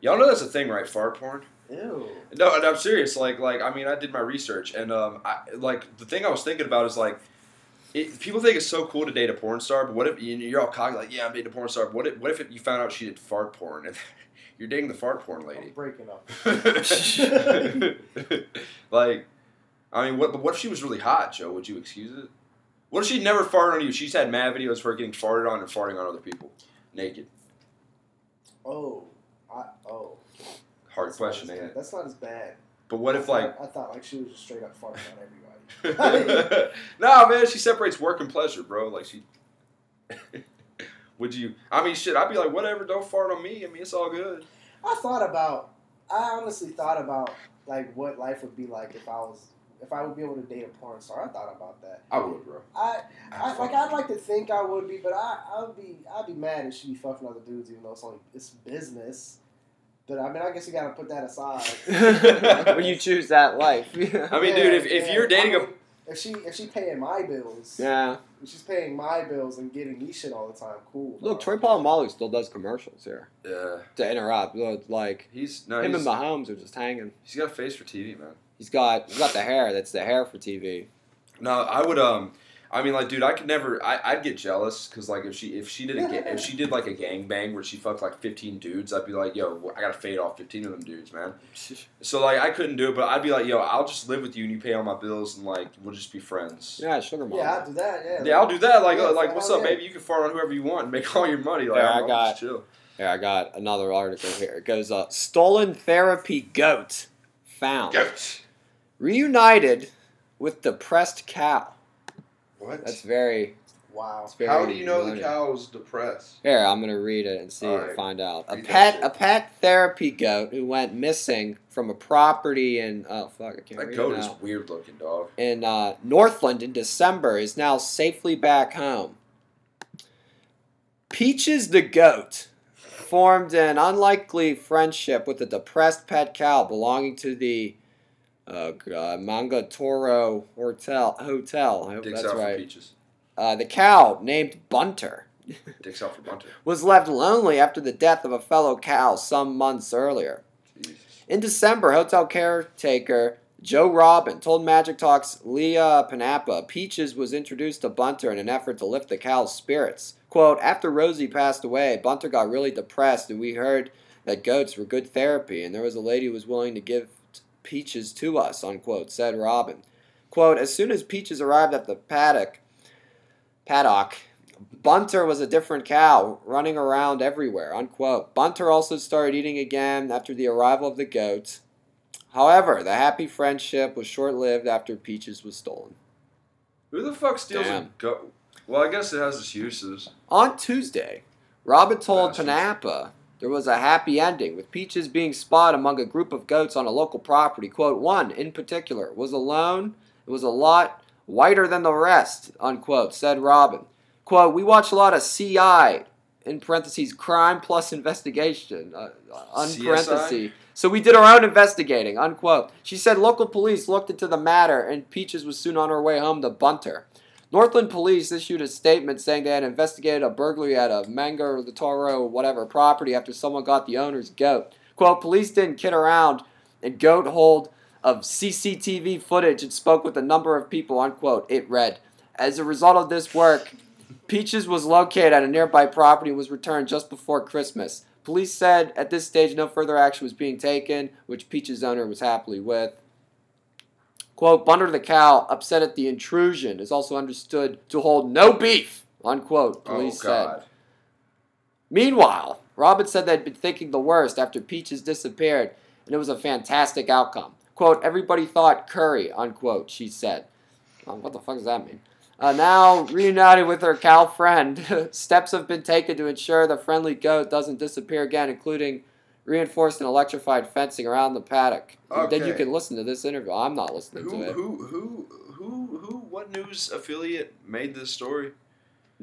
Y'all know that's a thing, right? Fart porn. Ew. No, and I'm serious. Like, like I mean, I did my research, and um, I like the thing I was thinking about is like, it, people think it's so cool to date a porn star, but what if you- you're all cocky like, yeah, I'm dating a porn star. But what if what if you found out she did fart porn and you're dating the fart porn I'm lady? breaking up. like, I mean, what? But what if she was really hot, Joe? Would you excuse it? What if she never farted on you? She's had mad videos of her getting farted on and farting on other people, naked. Oh, I, oh. Hard That's not question, as ain't bad. it? That's not as bad. But what I if like? I thought like she was just straight up farting on everybody. no, man, she separates work and pleasure, bro. Like she. Would you? I mean, shit. I'd be like, whatever. Don't fart on me. I mean, it's all good. I thought about. I honestly thought about like what life would be like if I was if I would be able to date a porn star. I thought about that. I would, bro. I, I like I'd like to think I would be, but I I'd be I'd be mad if she be fucking other dudes, even though it's only it's business. But I mean, I guess you gotta put that aside. when you choose that life. I mean, Yeah, dude, if, if yeah. you're dating I a mean, if she if she paying my bills, yeah. if she's paying my bills and getting me shit all the time, cool. Look, bro. Troy Polamalu still does commercials here yeah, to interrupt. Look, Like he's no, him he's, and Mahomes are just hanging. he's got a face for TV, man. He's got he's got the hair. That's the hair for TV. No, I would. Um, I mean, like, dude, I could never. I, I'd get jealous because, like, if she if she did a ga- if she did like a gang bang where she fucked like fifteen dudes, I'd be like, yo, I gotta fade off fifteen of them dudes, man. So like, I couldn't do it, but I'd be like, yo, I'll just live with you and you pay all my bills and like we'll just be friends. Yeah, sugar mama. Yeah, I'll do that. Yeah. Yeah, I'll do that. Like, Yeah, like, what's up, yeah. baby? You can fart on whoever you want and make all your money. Like, Yeah, I'm, I got- just chill. Here, I got another article here. It goes, uh, stolen therapy goat found. Goat. Reunited with depressed cow. What? That's very, Wow. Very How do you know the learned. cow's depressed? Here, I'm gonna read it and see, Alright. find out. A Read that pet, a pet therapy goat who went missing from a property in oh fuck, I can't read That read goat it is weird looking, dog. in uh, Northland in December is now safely back home. Peaches the goat formed an unlikely friendship with a depressed pet cow belonging to the uh, uh, Manga Toro Hotel. Hotel. I hope Dicks that's out for right. peaches. Uh, the cow, named Bunter, Dicks out for bunter. was left lonely after the death of a fellow cow some months earlier. Jesus. In December, hotel caretaker Joe Robin told Magic Talk's Leah Panapa Peaches was introduced to Bunter in an effort to lift the cow's spirits. Quote, after Rosie passed away, Bunter got really depressed and we heard that goats were good therapy and there was a lady who was willing to give Peaches to us, unquote, said Robin. Quote, as soon as Peaches arrived at the paddock, paddock, Bunter was a different cow, running around everywhere, unquote. Bunter also started eating again after the arrival of the goats. However, the happy friendship was short lived after Peaches was stolen. Who the fuck steals a goat? Well, I guess it has its uses. On Tuesday, Robin told Bastards. Panapa there was a happy ending, with Peaches being spotted among a group of goats on a local property. Quote, one in particular was alone it was a lot whiter than the rest, unquote, said Robin. Quote, we watch a lot of CI, in parentheses, crime plus investigation, uh, uh, unparentheses. So we did our own investigating, unquote. She said local police looked into the matter and Peaches was soon on her way home to Bunter. Northland police issued a statement saying they had investigated a burglary at a Mango the Toro or whatever property after someone got the owner's goat. Quote, police didn't kid around and goat hold of CCTV footage and spoke with a number of people, unquote. It read. As a result of this work, Peaches was located at a nearby property and was returned just before Christmas. Police said at this stage no further action was being taken, which Peaches' owner was happily with. Quote, Bunter the cow, upset at the intrusion, is also understood to hold no beef, unquote, police oh God. said. Meanwhile, Robin said they'd been thinking the worst after Peaches disappeared, and it was a fantastic outcome. Quote, everybody thought curry, unquote, she said. Oh, what the fuck does that mean? Uh, now, reunited with her cow friend, steps have been taken to ensure the friendly goat doesn't disappear again, including reinforced and electrified fencing around the paddock. Then you can listen to this interview. I'm not listening Who, to it. who, who, who, who, what news affiliate made this story?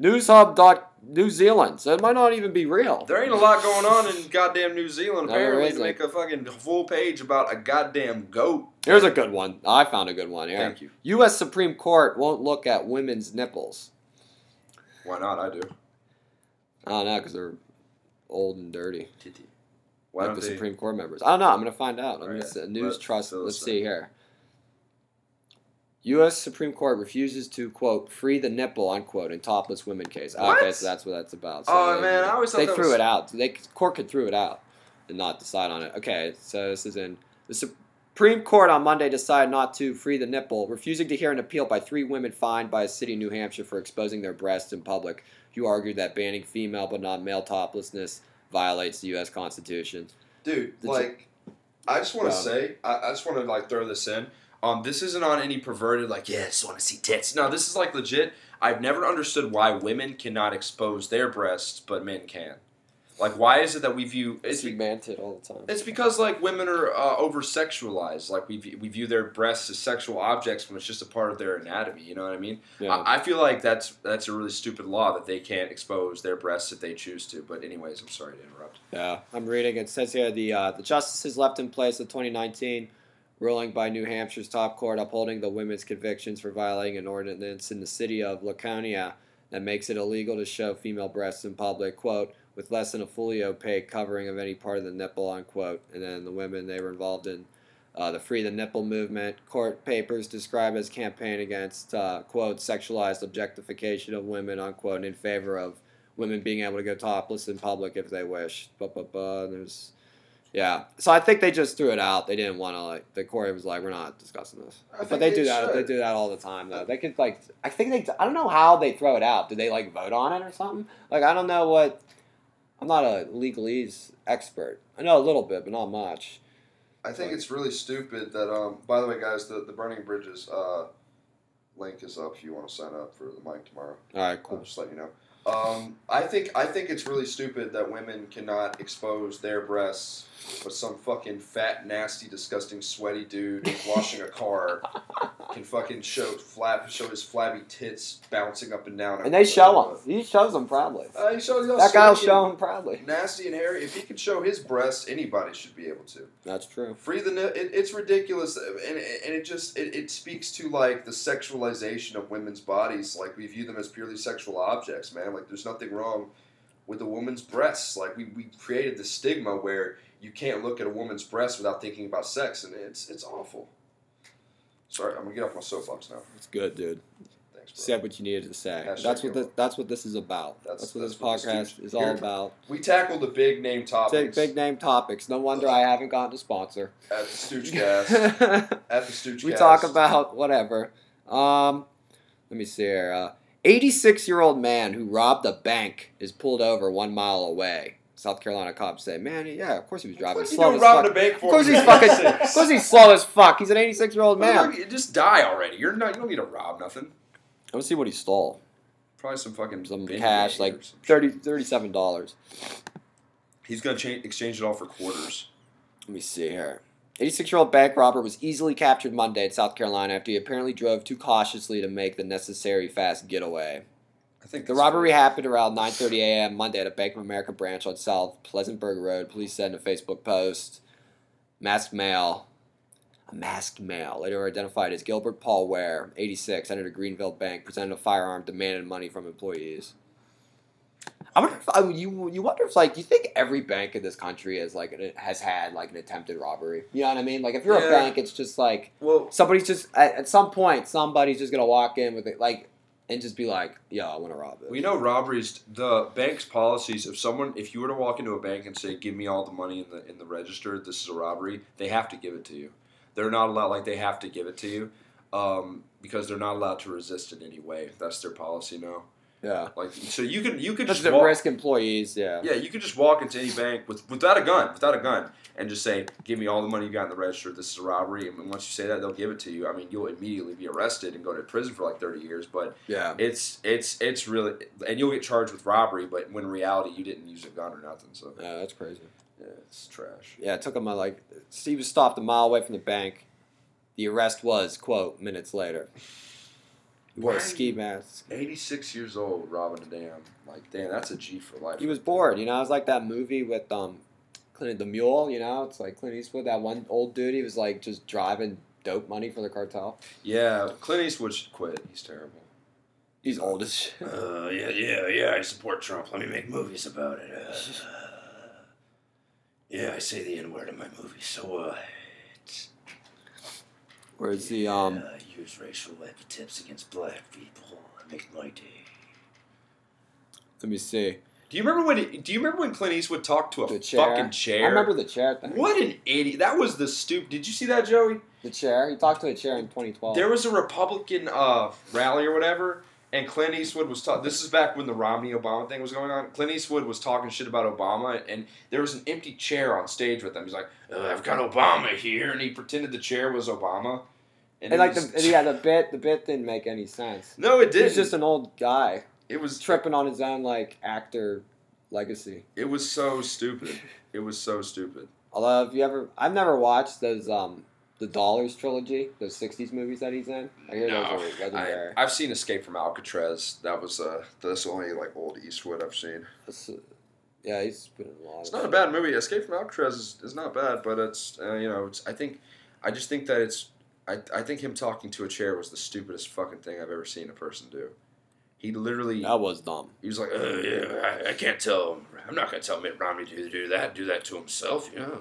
Newshub dot New Zealand. So it might not even be real. There ain't a lot going on in goddamn New Zealand. No, Apparently, to make a fucking full page about a goddamn goat. Here's a good one. I found a good one here. Thank you. U.S. Supreme Court won't look at women's nipples. Why not? I do. I don't know, because they're old and dirty. Titty. Why like the they? Supreme Court members. I don't know. I'm going to find out. I'm Alright, gonna news let trust. Phil Let's see here. U.S. Supreme Court refuses to quote free the nipple unquote in topless women case. Ah, what? Okay, so that's what that's about. So Oh, they, man, I always thought they threw was- it out. They court could threw it out and not decide on it. Okay, so this is in the Supreme Court on Monday decided not to free the nipple, refusing to hear an appeal by three women fined by a city in New Hampshire for exposing their breasts in public. You argued that banning female but not male toplessness violates the U.S. Constitution. Dude, The like, I just want to Yeah. say, I, I just want to like throw this in. Um, this isn't on any perverted like, yeah, I just want to see tits. No, this is like legit. I've never understood why women cannot expose their breasts, but men can. Like, why is it that we view It's manted all the time. it's because like women are uh, over sexualized. Like we view, we view their breasts as sexual objects when it's just a part of their anatomy. You know what I mean? Yeah. I, I feel like that's that's a really stupid law that they can't expose their breasts if they choose to. But anyways, I'm sorry to interrupt. Yeah, I'm reading. It says here the uh, the justices left in place the 2019 ruling by New Hampshire's top court upholding the women's convictions for violating an ordinance in the city of Laconia that makes it illegal to show female breasts in public. Quote with less than a fully opaque covering of any part of the nipple. Unquote. And then the women they were involved in. Uh, the Free the Nipple movement. Court papers describe as campaign against, uh, quote, sexualized objectification of women, unquote, and in favor of women being able to go topless in public if they wish. Blah, blah, blah. And there's, yeah. So I think they just threw it out. They didn't want to, like, the court was like, we're not discussing this. I But they they do that. They do that all the time, though. They could, like, I think they, I don't know how they throw it out. Do they, like, vote on it or something? Like, I don't know what, I'm not a legalese expert. I know a little bit, but not much. I think it's really stupid that um by the way guys the, the burning bridges uh Link is up if you want to sign up for the mic tomorrow. All right, Cool. cool. Just let you know. Um, I think I think it's really stupid that women cannot expose their breasts, but some fucking fat, nasty, disgusting, sweaty dude washing a car can fucking show flap show his flabby tits bouncing up and down. And they show them. He shows them proudly. Uh, he shows That guy will sweaty show them proudly. Nasty and hairy. If he can show his breasts, anybody should be able to. That's true. Free the it, it's ridiculous, and, and it just it, it speaks to like the sexualization of women's bodies. Like we view them as purely sexual objects, man. Like there's nothing wrong with a woman's breasts. Like we, we created the stigma where you can't look at a woman's breast without thinking about sex, and it's it's awful. Sorry, I'm gonna get off my soapbox now. It's good, dude. Thanks, bro. Said what you needed to say. Hashtag That's what this, that's what this is about. That's- That's, what that's this what podcast dude- is all about. We tackled the big name Big, topics big name topics. No wonder I haven't gotten a sponsor. at the Stoochcast. at the Stoochcast. we talk about whatever. Um, let me see here. Uh, 86 year old man who robbed a bank is pulled over one mile away. South Carolina cops say, "Man, yeah, of course he was driving What's slow as fuck. Of course he's fucking. Of course he's slow as fuck. He's an 86 year old man. Look, just die already. You're not. You don't need to rob nothing. I Let's see what he stole. Probably some fucking Some cash, like some 30 37. dollars. He's gonna change, exchange it all for quarters. Let me see here. 86 year old bank robber was easily captured Monday in South Carolina after he apparently drove too cautiously to make the necessary fast getaway. I think The robbery happened around 9:30 a.m. Monday at a Bank of America branch on South Pleasantburg Road. Police said in a Facebook post. Masked male, a masked male, later identified as Gilbert Paul Ware, 86, entered a Greenville bank, presented a firearm, demanded money from employees. I wonder if I mean, you you wonder if like you think every bank in this country is like an, has had like an attempted robbery. You know what I mean? Like if you're Yeah. a bank, it's just like Well, somebody's just at, at some point somebody's just gonna walk in with it like and just be like, "Yeah, I want to rob it." we know robberies. The bank's policies. If someone, if you were to walk into a bank and say, "Give me all the money in the in the register. This is a robbery," they have to give it to you. They're not allowed. Like they have to give it to you, um, because they're not allowed to resist in any way. That's their policy now. Yeah. Like so, you can you could Just just walk, risk employees, yeah. Yeah, you could just walk into any bank with without a gun, without a gun, and just say, "Give me all the money you got in the register. This is a robbery." And once you say that, they'll give it to you. I mean, you'll immediately be arrested and go to prison for like thirty years. But Yeah. it's it's it's really, and you'll get charged with robbery. But when in reality, you didn't use a gun or nothing. So Yeah, that's crazy. yeah, it's trash. Yeah, it took him uh, like Steve was stopped a mile away from the bank. The arrest was, quote, minutes later. He wore a ski mask. Eighty six years old, robbing a dam. Like, damn, that's a G for life. He was bored, you know. It was like that movie with um, Clint the Mule, you know. It's like Clint Eastwood. That one old dude. He was like just driving dope money for the cartel. Yeah, Clint Eastwood should quit. He's terrible. He's old as shit. Uh, yeah, yeah, yeah, I support Trump. Let me make movies about it. Uh, yeah, I say the N word in my movies, so, uh, it's, Whereas the um, uh, use racial epithets against black people. Make my day. let me see Do you remember when? Do you remember when Clint Eastwood talked to a the chair. fucking chair? I remember the chair thing. What an idiot! That was the stoop. Did you see that, Joey? The chair. He talked to a chair in 2012. There was a Republican uh, rally or whatever, and Clint Eastwood was talking. This is back when the Romney Obama thing was going on. Clint Eastwood was talking shit about Obama, and there was an empty chair on stage with him. He's like, uh, "I've got Obama here," and he pretended the chair was Obama. And it like was- the yeah, the bit the bit didn't make any sense. no, it He did. was just an old guy it was tripping on his own like actor legacy. It was so stupid. It was so stupid. Although, if you ever, I've never watched those um the Dollars trilogy, those '60s movies that he's in. I hear those are I, legendary. I've seen Escape from Alcatraz. That was uh, that's the only like old Eastwood I've seen. Uh, yeah, he's been in a lot. It's not a bad movie. Escape from Alcatraz is, is not bad, but it's uh, you know it's, I think I just think that it's I, I think him talking to a chair was the stupidest fucking thing I've ever seen a person do. He literally That was dumb. he was like yeah, I, I can't tell. him. I'm not gonna tell Mitt Romney to do that. Do that to himself, you know.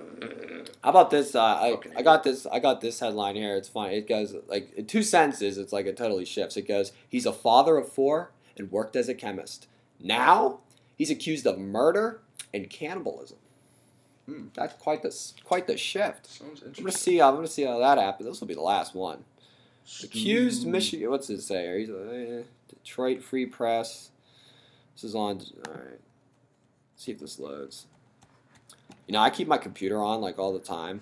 How about this? Uh, I I got this. I got this headline here. It's fine. It goes like in two sentences. It's like it totally shifts. It goes, he's a father of four and worked as a chemist. Now he's accused of murder and cannibalism. Hmm. That's quite the quite the shift. sounds I'm gonna see. I'm gonna see how that happens. This will be the last one. Accused Michigan. What's it say? uh, Detroit Free Press. This is on. All right. See if this loads. You know, I keep my computer on like all the time,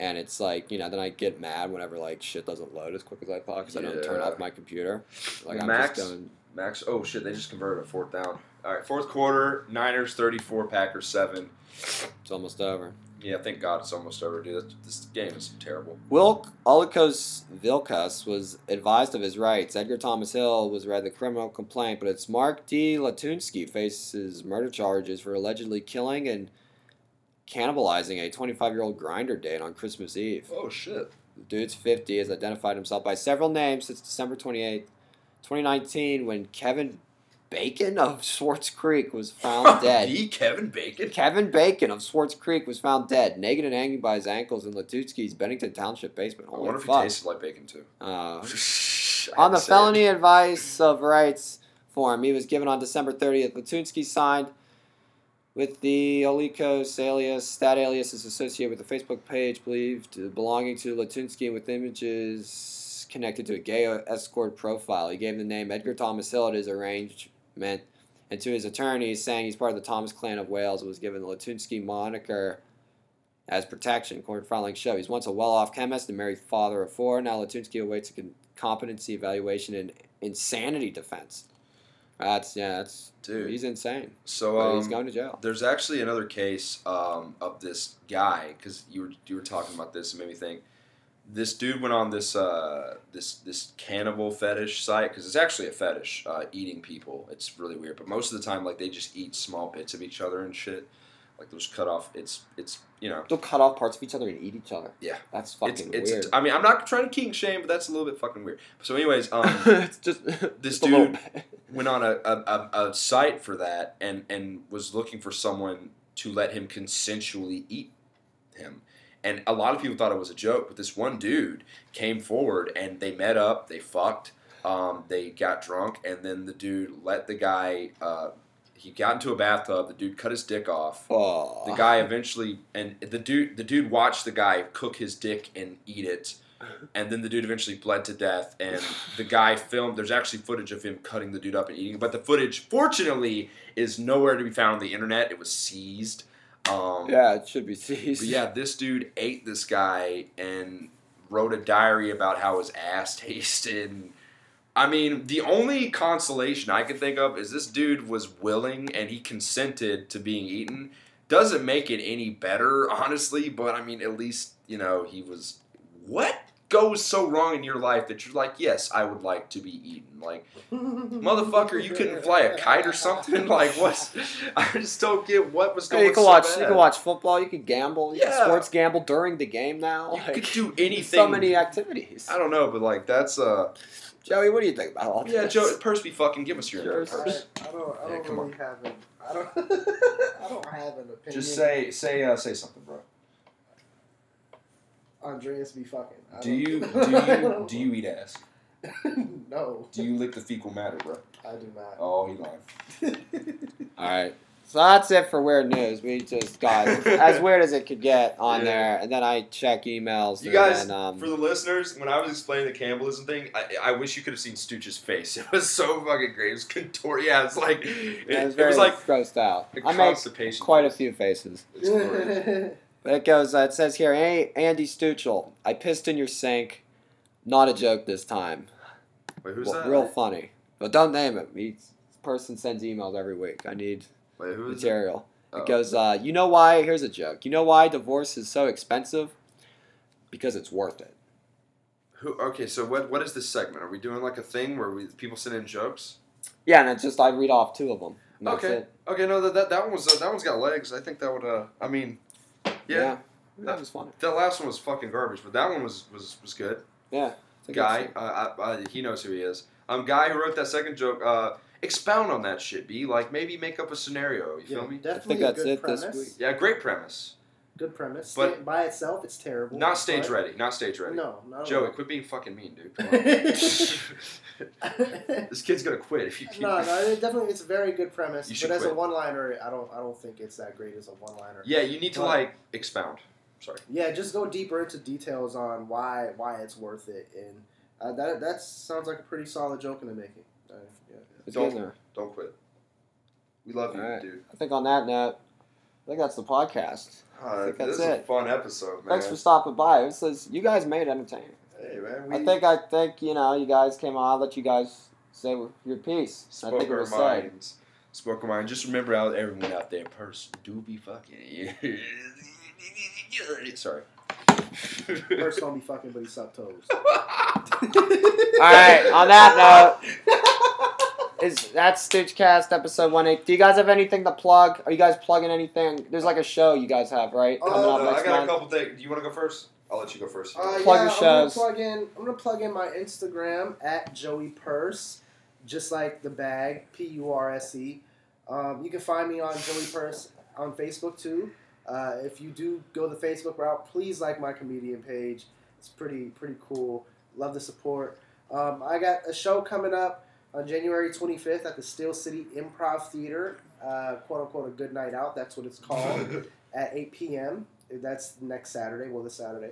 and it's like you know then I get mad whenever like shit doesn't load as quick as I thought because I don't turn off my computer. Like I'm Max- just going. Max. Oh shit! They just converted a fourth down. All right, fourth quarter. Niners thirty-four, Packers seven. It's almost over. Yeah, thank God it's almost over, dude. This- game is terrible. Wilk Olikos Vilkas was advised of his rights. Edgar Thomas Hill was read the criminal complaint, but it's Mark D. Latunski faces murder charges for allegedly killing and cannibalizing a 25 year old Grindr date on Christmas Eve. Oh shit! The dude's 50 has identified himself by several names since December 28, 2019, when Kevin Bacon of Swartz Creek was found dead. The Kevin Bacon. Kevin Bacon of Swartz Creek was found dead, naked and hanging by his ankles in Latutsky's Bennington Township basement. I Holy wonder if he tasted like bacon too. Uh, on the say it. felony advice of rights form he was given on December 30th, Latunski signed with the Olikos alias. That alias is associated with the Facebook page believed belonging to Latunski with images connected to a gay escort profile. He gave the name Edgar Thomas Hill at his arrangement, and to his attorneys, saying he's part of the Thomas clan of Wales, was given the Latunski moniker as protection. Court filing show he's once a well-off chemist and married father of four. Now Latunski awaits a competency evaluation and insanity defense. That's yeah, that's Dude. He's insane. So um, he's going to jail. There's actually another case um, of this guy because you were you were talking about this and made me think. This dude went on this uh, this this cannibal fetish site because it's actually a fetish uh, eating people. It's really weird, but most of the time like they just eat small bits of each other and shit. Like those cut off. It's it's you know. They'll cut off parts of each other and eat each other. Yeah. that's fucking it's weird. I mean, I'm not trying to king shame, but that's a little bit fucking weird. So, anyways, um, it's just this dude- went on a, a, a, a site for that and, and was looking for someone to let him consensually eat him. And a lot of people thought it was a joke, but this one dude came forward and they met up, they fucked, um, they got drunk, and then the dude let the guy, uh, he got into a bathtub, the dude cut his dick off. Oh. The guy eventually, and the dude, the dude watched the guy cook his dick and eat it, and then the dude eventually bled to death. And the guy filmed. There's actually footage of him cutting the dude up and eating it, but the footage, fortunately, is nowhere to be found on the internet. It was seized. Um, Yeah, it should be seized. but yeah, this dude ate this guy and wrote a diary about how his ass tasted. And, I mean, the only consolation I can think of is this dude was willing and he consented to being eaten. Doesn't make it any better, honestly, but I mean, at least, you know, he was. What goes so wrong in your life that you're like, yes, I would like to be eaten? Like, motherfucker, you couldn't fly a kite or something? Like, what's. I just don't get what was Hey, going you can so watch. bad. You can watch football. You can gamble. You Yeah. can sports gamble during the game now. You Like, could do anything. So many activities. I don't know, but like that's uh Joey, what do you think about all yeah, this? Joey Purse fucking give us your Sure. info I. I don't. I don't come really have an. I don't. I don't have an opinion. Just say say uh, say something, bro. Andreas be fucking. I Do you do you do you eat ass? no, Do you lick the fecal matter, bro? I do not. Oh, he lying. All right. So that's it for weird news. We just got as weird as it could get on Yeah. there, and then I check emails. You guys, then, um, for the listeners, when I was explaining the cannibalism thing, I, I wish you could have seen Stooch's face. It was so fucking great. It was contor. Yeah, it's like it, I was it very was like grossed out. a I make quite a few faces. But it goes. Uh, it says here, hey, Andy Stuchel, I pissed in your sink. Not a joke this time. Wait, who's Well, that? Real funny. But don't name it. He, this person sends emails every week. I need Wait, who is it? material. Oh. It goes, uh, you know why? Here's a joke. You know why divorce is so expensive? Because it's worth it. Who? Okay, so what? What is this segment? Are we doing like a thing where we people send in jokes? Yeah, and it's just I read off two of them. Okay. Okay, no, that that, that one was uh, that one's got legs. I think that would. Uh, I mean, yeah, that was funny. that last one was fucking garbage, but that one was was was good. Yeah, it's a good Guy, uh, uh, uh, he knows who he is. Um, guy who wrote that second joke. Uh, expound on that shit. Be like maybe make up a scenario. You Yeah, feel me? definitely that's a good it this week. Yeah, great premise. Good premise. But- Sta- by itself, it's terrible. Not stage but- ready. Not stage ready. No, no. Joey, quit being fucking mean, dude. Come on. this kid's gonna quit if you keep. no, no. it definitely, it's a very good premise. You But should as a one-liner, I don't, I don't think it's that great as a one-liner. Yeah, you need to But- like expound. Sorry. Yeah, just go deeper into details on why, why it's worth it, and uh, that, that sounds like a pretty solid joke in the making. Uh, yeah. Don't- Don't quit. We love you, Alright. dude. I think on that note, think that's the podcast. Uh, think that's this is a it. fun episode, man. Thanks for stopping by. It says you guys made it entertaining. hey, man. We I think I think you know you guys came on. I'll let you guys say your piece. I spoke think it our was said. minds. Spoke our mind. Just remember, out everyone out there, person do be fucking. Sorry. First don't be fucking, but he sucked toes. All right. On that note, is that's Stoochcast episode one eight. Do you guys have anything to plug? Are you guys plugging anything? There's like a show you guys have, right? Oh, Coming Uh, up I next got a couple things. Do you want to go first? I'll let you go first. Uh, Plug yeah, your I'm gonna plug in. I'm gonna plug in my Instagram at Joey Purse, just like the bag P U R S E. Um, you can find me on Joey Purse on Facebook too. Uh, if you do go the Facebook route, please like my comedian page. It's pretty pretty cool. Love the support. Um, I got a show coming up on January 25th at the Steel City Improv Theater. Uh, quote unquote a good night out. That's what it's called at 8 p.m. That's next Saturday. Well, this Saturday.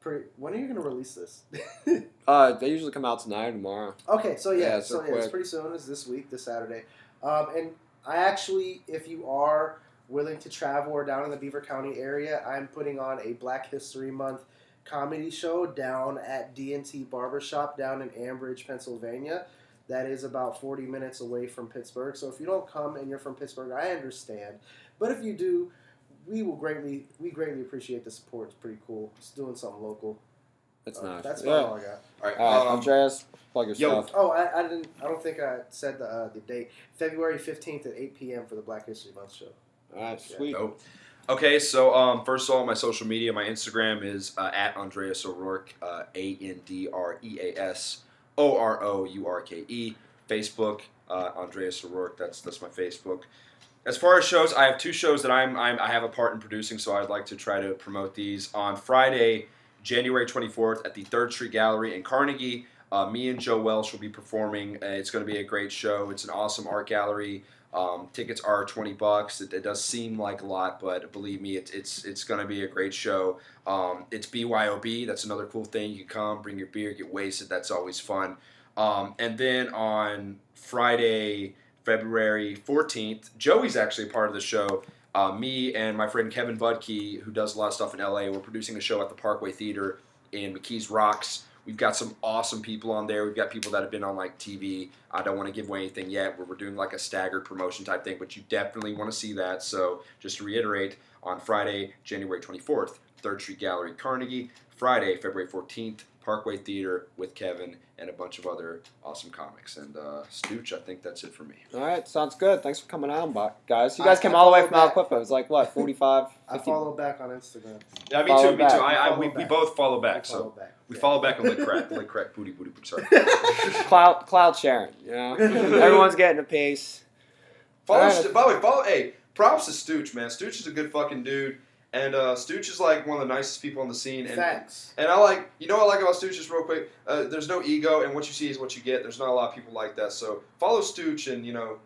Pretty, when are you going to release this? Uh, they usually come out tonight or tomorrow. okay, so yeah, Yeah, so so yeah, it's pretty soon. It's this week, this Saturday. Um, and I actually, if you are willing to travel or down in the Beaver County area, I'm putting on a Black History Month comedy show down at D&T Barbershop down in Ambridge, Pennsylvania. That is about 40 minutes away from Pittsburgh. So if you don't come and you're from Pittsburgh, I understand. But if you do, we will greatly we greatly appreciate the support. It's pretty cool. It's doing something local. That's Uh, nice. That's yeah. about all I got. All right. All right, um, Andreas, plug your yo, stuff. Oh, I, I didn't. I don't think I said the uh, the date. February fifteenth at eight p.m. for the Black History Month show. All right, Yeah. sweet. Dope. Okay, so um, first of all, my social media, my Instagram is uh, at Andreas O'Rourke, uh, A N D R E A S O R O U R K E. Facebook, uh, Andreas O'Rourke. That's that's my Facebook. As far as shows, I have two shows that I'm, I'm I have a part in producing, so I'd like to try to promote these on Friday, January 24th at the Third Street Gallery in Carnegie. Uh, me and Joe Welsh will be performing. Uh, it's going to be a great show. It's an awesome art gallery. Um, tickets are twenty bucks. It, it does seem like a lot, but believe me, it's it's it's going to be a great show. Um, it's BYOB. That's another cool thing. You can come, bring your beer, get wasted. That's always fun. Um, and then on Friday, February fourteenth, Joey's actually part of the show. Uh, me and my friend Kevin Budke, who does a lot of stuff in LA, we're producing a show at the Parkway Theater in McKees Rocks. We've got some awesome people on there. We've got people that have been on like TV. I don't want to give away anything yet. Where we're doing like a staggered promotion type thing, but you definitely want to see that. So just to reiterate, on Friday, January 24th, Third Street Gallery, Carnegie. Friday, February 14th, Parkway Theater with Kevin and a bunch of other awesome comics. And uh, Stooch, I think that's it for me. All right, sounds good. Thanks for coming on, guys. You I- guys came I all the way from Al back. Quippo. It was like what, 45, I follow back on Instagram. Yeah, me Follow too. Me back. too. I, I, Follow we, we both follow I back. follow So back. We follow back on lick crack, lick crack, booty, booty, booty. Sorry. cloud cloud sharing. You know, everyone's getting a piece. Follow. Alright. By the way, follow. Hey, props to Stooch, man. Stooch is a good fucking dude, and uh, Stooch is like one of the nicest people on the scene. And Facts. and I like, you know, what I like about Stooch just real quick. Uh, there's no ego, and what you see is what you get. There's not a lot of people like that. So follow Stooch, and you know,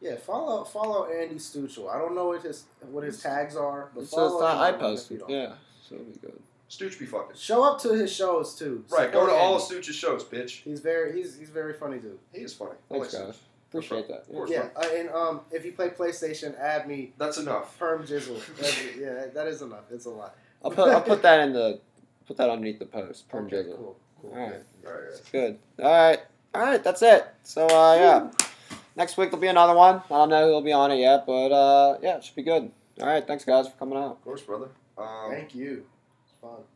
Yeah, follow follow Andy Stuchel. I don't know what his what his tags are, but It's follow just him I if you posted. Yeah, so it'll be good. Stooch be fucking. Show up to his shows too. Right, go Support to all of Andy. Stooch's shows, bitch. He's very he's he's very funny dude. He is funny. I Thanks, like guys. Stooch. Appreciate that. Of course. Yeah, uh, and um, if you play PlayStation, add me That's enough. Perm Jizzle. That's- yeah, that is enough. It's a lot. I'll put I'll put that in the put that underneath the post. Perm Okay, jizzle. Cool. cool. All right. All right. Good. All right. All right. That's it. So uh, yeah, next week there'll be another one. I don't know who'll be on it yet, but uh, yeah, it should be good. All right. Thanks guys for coming out. Of course, brother. Um, Thank you. Fun.